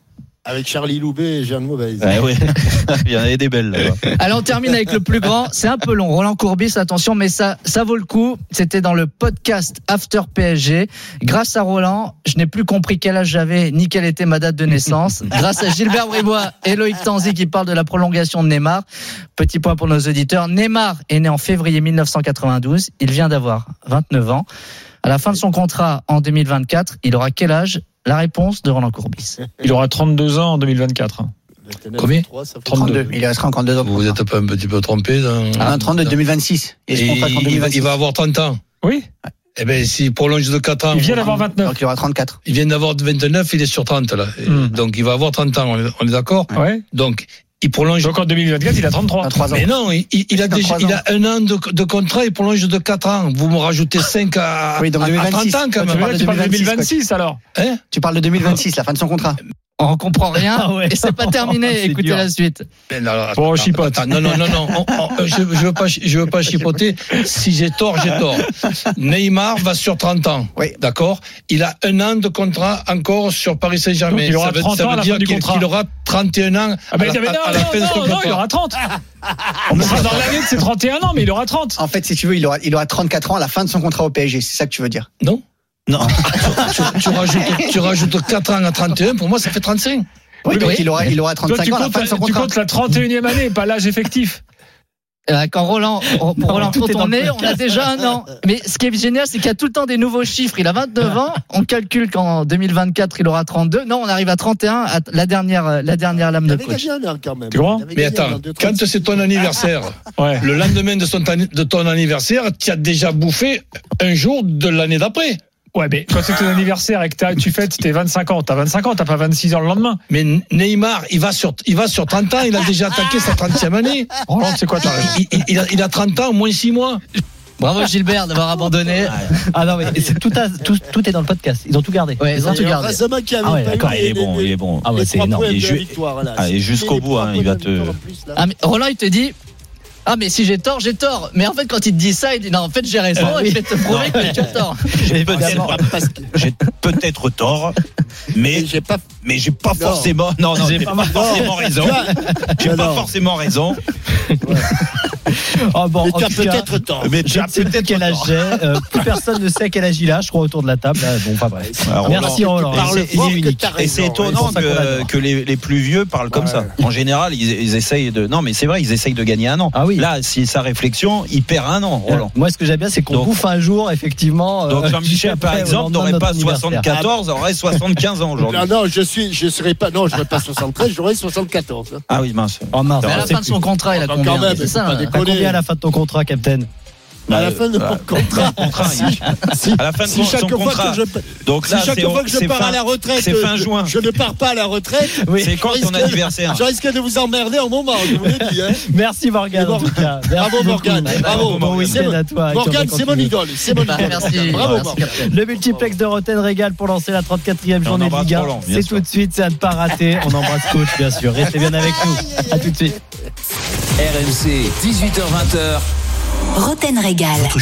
Avec Charlie Loubet et Jeanne Mauvaise. Ouais, ouais. Il y en avait des belles là-bas. Allez, on termine avec le plus grand. C'est un peu long. Roland Courbis, attention, mais ça, ça vaut le coup. C'était dans le podcast After PSG. Grâce à Roland, je n'ai plus compris quel âge j'avais ni quelle était ma date de naissance. Grâce à Gilbert Bribois et Loïc Tanzi qui parlent de la prolongation de Neymar. Petit point pour nos auditeurs. Neymar est né en février 1992. Il vient d'avoir 29 ans. À la fin de son contrat en 2024, il aura quel âge? La réponse de Roland Courbis. Il aura 32 ans en 2024. Combien 32. Il restera encore deux ans. Vous n'êtes pas un petit peu trompé dans... Ah, 32, 2026. Et, Et il, va, 2026. il va avoir 30 ans. Oui. Eh ben, s'il prolonge de 4 ans. Il vient d'avoir 29. Donc il aura 34. Il vient d'avoir 29, il est sur 30 là. Hmm. Donc il va avoir 30 ans, on est, d'accord Ouais. Donc il prolonge. Donc en 2024, il a 33. 33 ans. Mais non, il, il- il a déjà, il a un an de, de contrat, il prolonge de 4 ans. Vous me rajoutez 5 à, Oui, donc à- à 2026. 30 ans quand Tu même. parles de tu parles de 2026, 2026 alors. Hein? Tu parles de 2026, la fin de son contrat. On comprend rien Ah ouais. et c'est pas terminé. Écoutez dur. la suite. Mais non, alors, Bon, on chipote. attends, non, non, non, non. on- on- je, je veux pas, je veux pas chipoter. Si j'ai tort, j'ai tort. Neymar va sur 30 ans. Oui. D'accord? Il a un an de contrat encore sur Paris Saint-Germain. Donc, il aura ça veut, 30 ça veut dire qu'il qu'il aura 31 ans Ah, mais, à la, non, à la fin de non, son non, non, contrat. il aura 30. On sera dans l'année de ses 31 ans, mais il aura 30. En fait, si tu veux, il aura, il aura 34 ans à la fin de son contrat au PSG. C'est ça que tu veux dire? Non Non. tu, tu rajoutes, tu rajoutes 4 ans à 31, pour moi, ça fait 35. Oui, donc il aura, il aura Toi, 35 tu ans à la comptes, fin de son tu comptes la 31e année, pas l'âge effectif. Euh, Quand Roland, pour Roland quand on le est, on a déjà un an. Mais ce qui est génial, c'est qu'il y a tout le temps des nouveaux chiffres. Il a 29 ans. On calcule qu'en 2024, il aura 32. Non, on arrive à 31, à la dernière, la dernière lame de coach. gagné un an quand même. Tu avait Mais attends, quand c'est ton anniversaire, Ouais. le lendemain de, son, de ton anniversaire, tu as déjà bouffé un jour de l'année d'après. Ouais, mais quand c'est ton anniversaire et que t'as- tu fêtes tes 25 ans, t'as 25 ans, t'as pas 26 ans le lendemain. Mais Neymar, il va sur, il va sur 30 ans, il a déjà attaqué sa 30e année. Roland, c'est quoi ta raison Il, a, il a 30 ans, au moins 6 mois. Bravo Gilbert d'avoir abandonné. Ah non, mais c'est tout, à- tout, tout est dans le podcast. Ils ont tout gardé. Ouais, ils ont tout gardé. Ah ouais, d'accord, il est bon, les- il est bon. Ah ouais, c'est énorme. Il est. Ah, jusqu'au bout, hein, il va te-. Ah, mais Roland, il te dit. Ah, mais si j'ai tort, j'ai tort. Mais en fait, quand il te dit ça, il dit non, en fait, j'ai raison. Euh, et oui. je vais te prouver que tu as tort. J'ai peut-être tort, mais Et j'ai pas mais j'ai pas Non. forcément non non j'ai pas forcément raison. J'ai pas forcément raison. Oh, bon, Mais tu as peut-être tort. Mais je ne sais plus quel âge j'ai. Euh, plus personne ne sait quel âge il a, je crois, autour de la table. Ah, Bon, pas. Alors, Merci Roland. Et c'est- étonnant ouais, que, les, les plus vieux parlent comme ça. En général, ils, ils essayent de. Non, mais c'est vrai, ils essayent de gagner un an. Ah oui. Là, si sa réflexion, il perd un an, Roland. Moi, ce que j'aime bien, c'est qu'on Donc- bouffe un jour, effectivement. Donc euh, Jean-Michel, par exemple, n'aurait pas notre anniversaire. 74, aurait 75 ans aujourd'hui. Non, non, je suis, je serais pas, non, j'aurais pas 73, j'aurais 74. hein. Ah oui, mince. Oh mince, Mais à la fin de son contrat, il a Quand combien même, C'est faut ça. pas hein. déconner. Combien à la fin de ton contrat, Captain À la fin de mon contrat. Si, à la fin de si son, chaque son fois contrat. que je, Donc si là, chaque c'est fois que je pars fin- à la retraite, C'est fin je- juin. Je, ne pars pas à la retraite. C'est quand ton risque- anniversaire Je risque de vous emmerder en moment, je vous le dis. Hein. Merci Morgane, en tout cas. Merci Bravo. Morgane, bravo. Bon C'est week-end mon- à toi. Morgane, c'est mon idole, c'est mon idole. merci. Bravo. Le multiplex de Roten Régal pour lancer la 34e on journée de embrasse Ligue 1. Roland, bien C'est tout de suite, c'est à ne pas rater. On embrasse coach, bien sûr. Restez bien avec nous. À tout de suite. RMC, 18h20h. Roten Régal.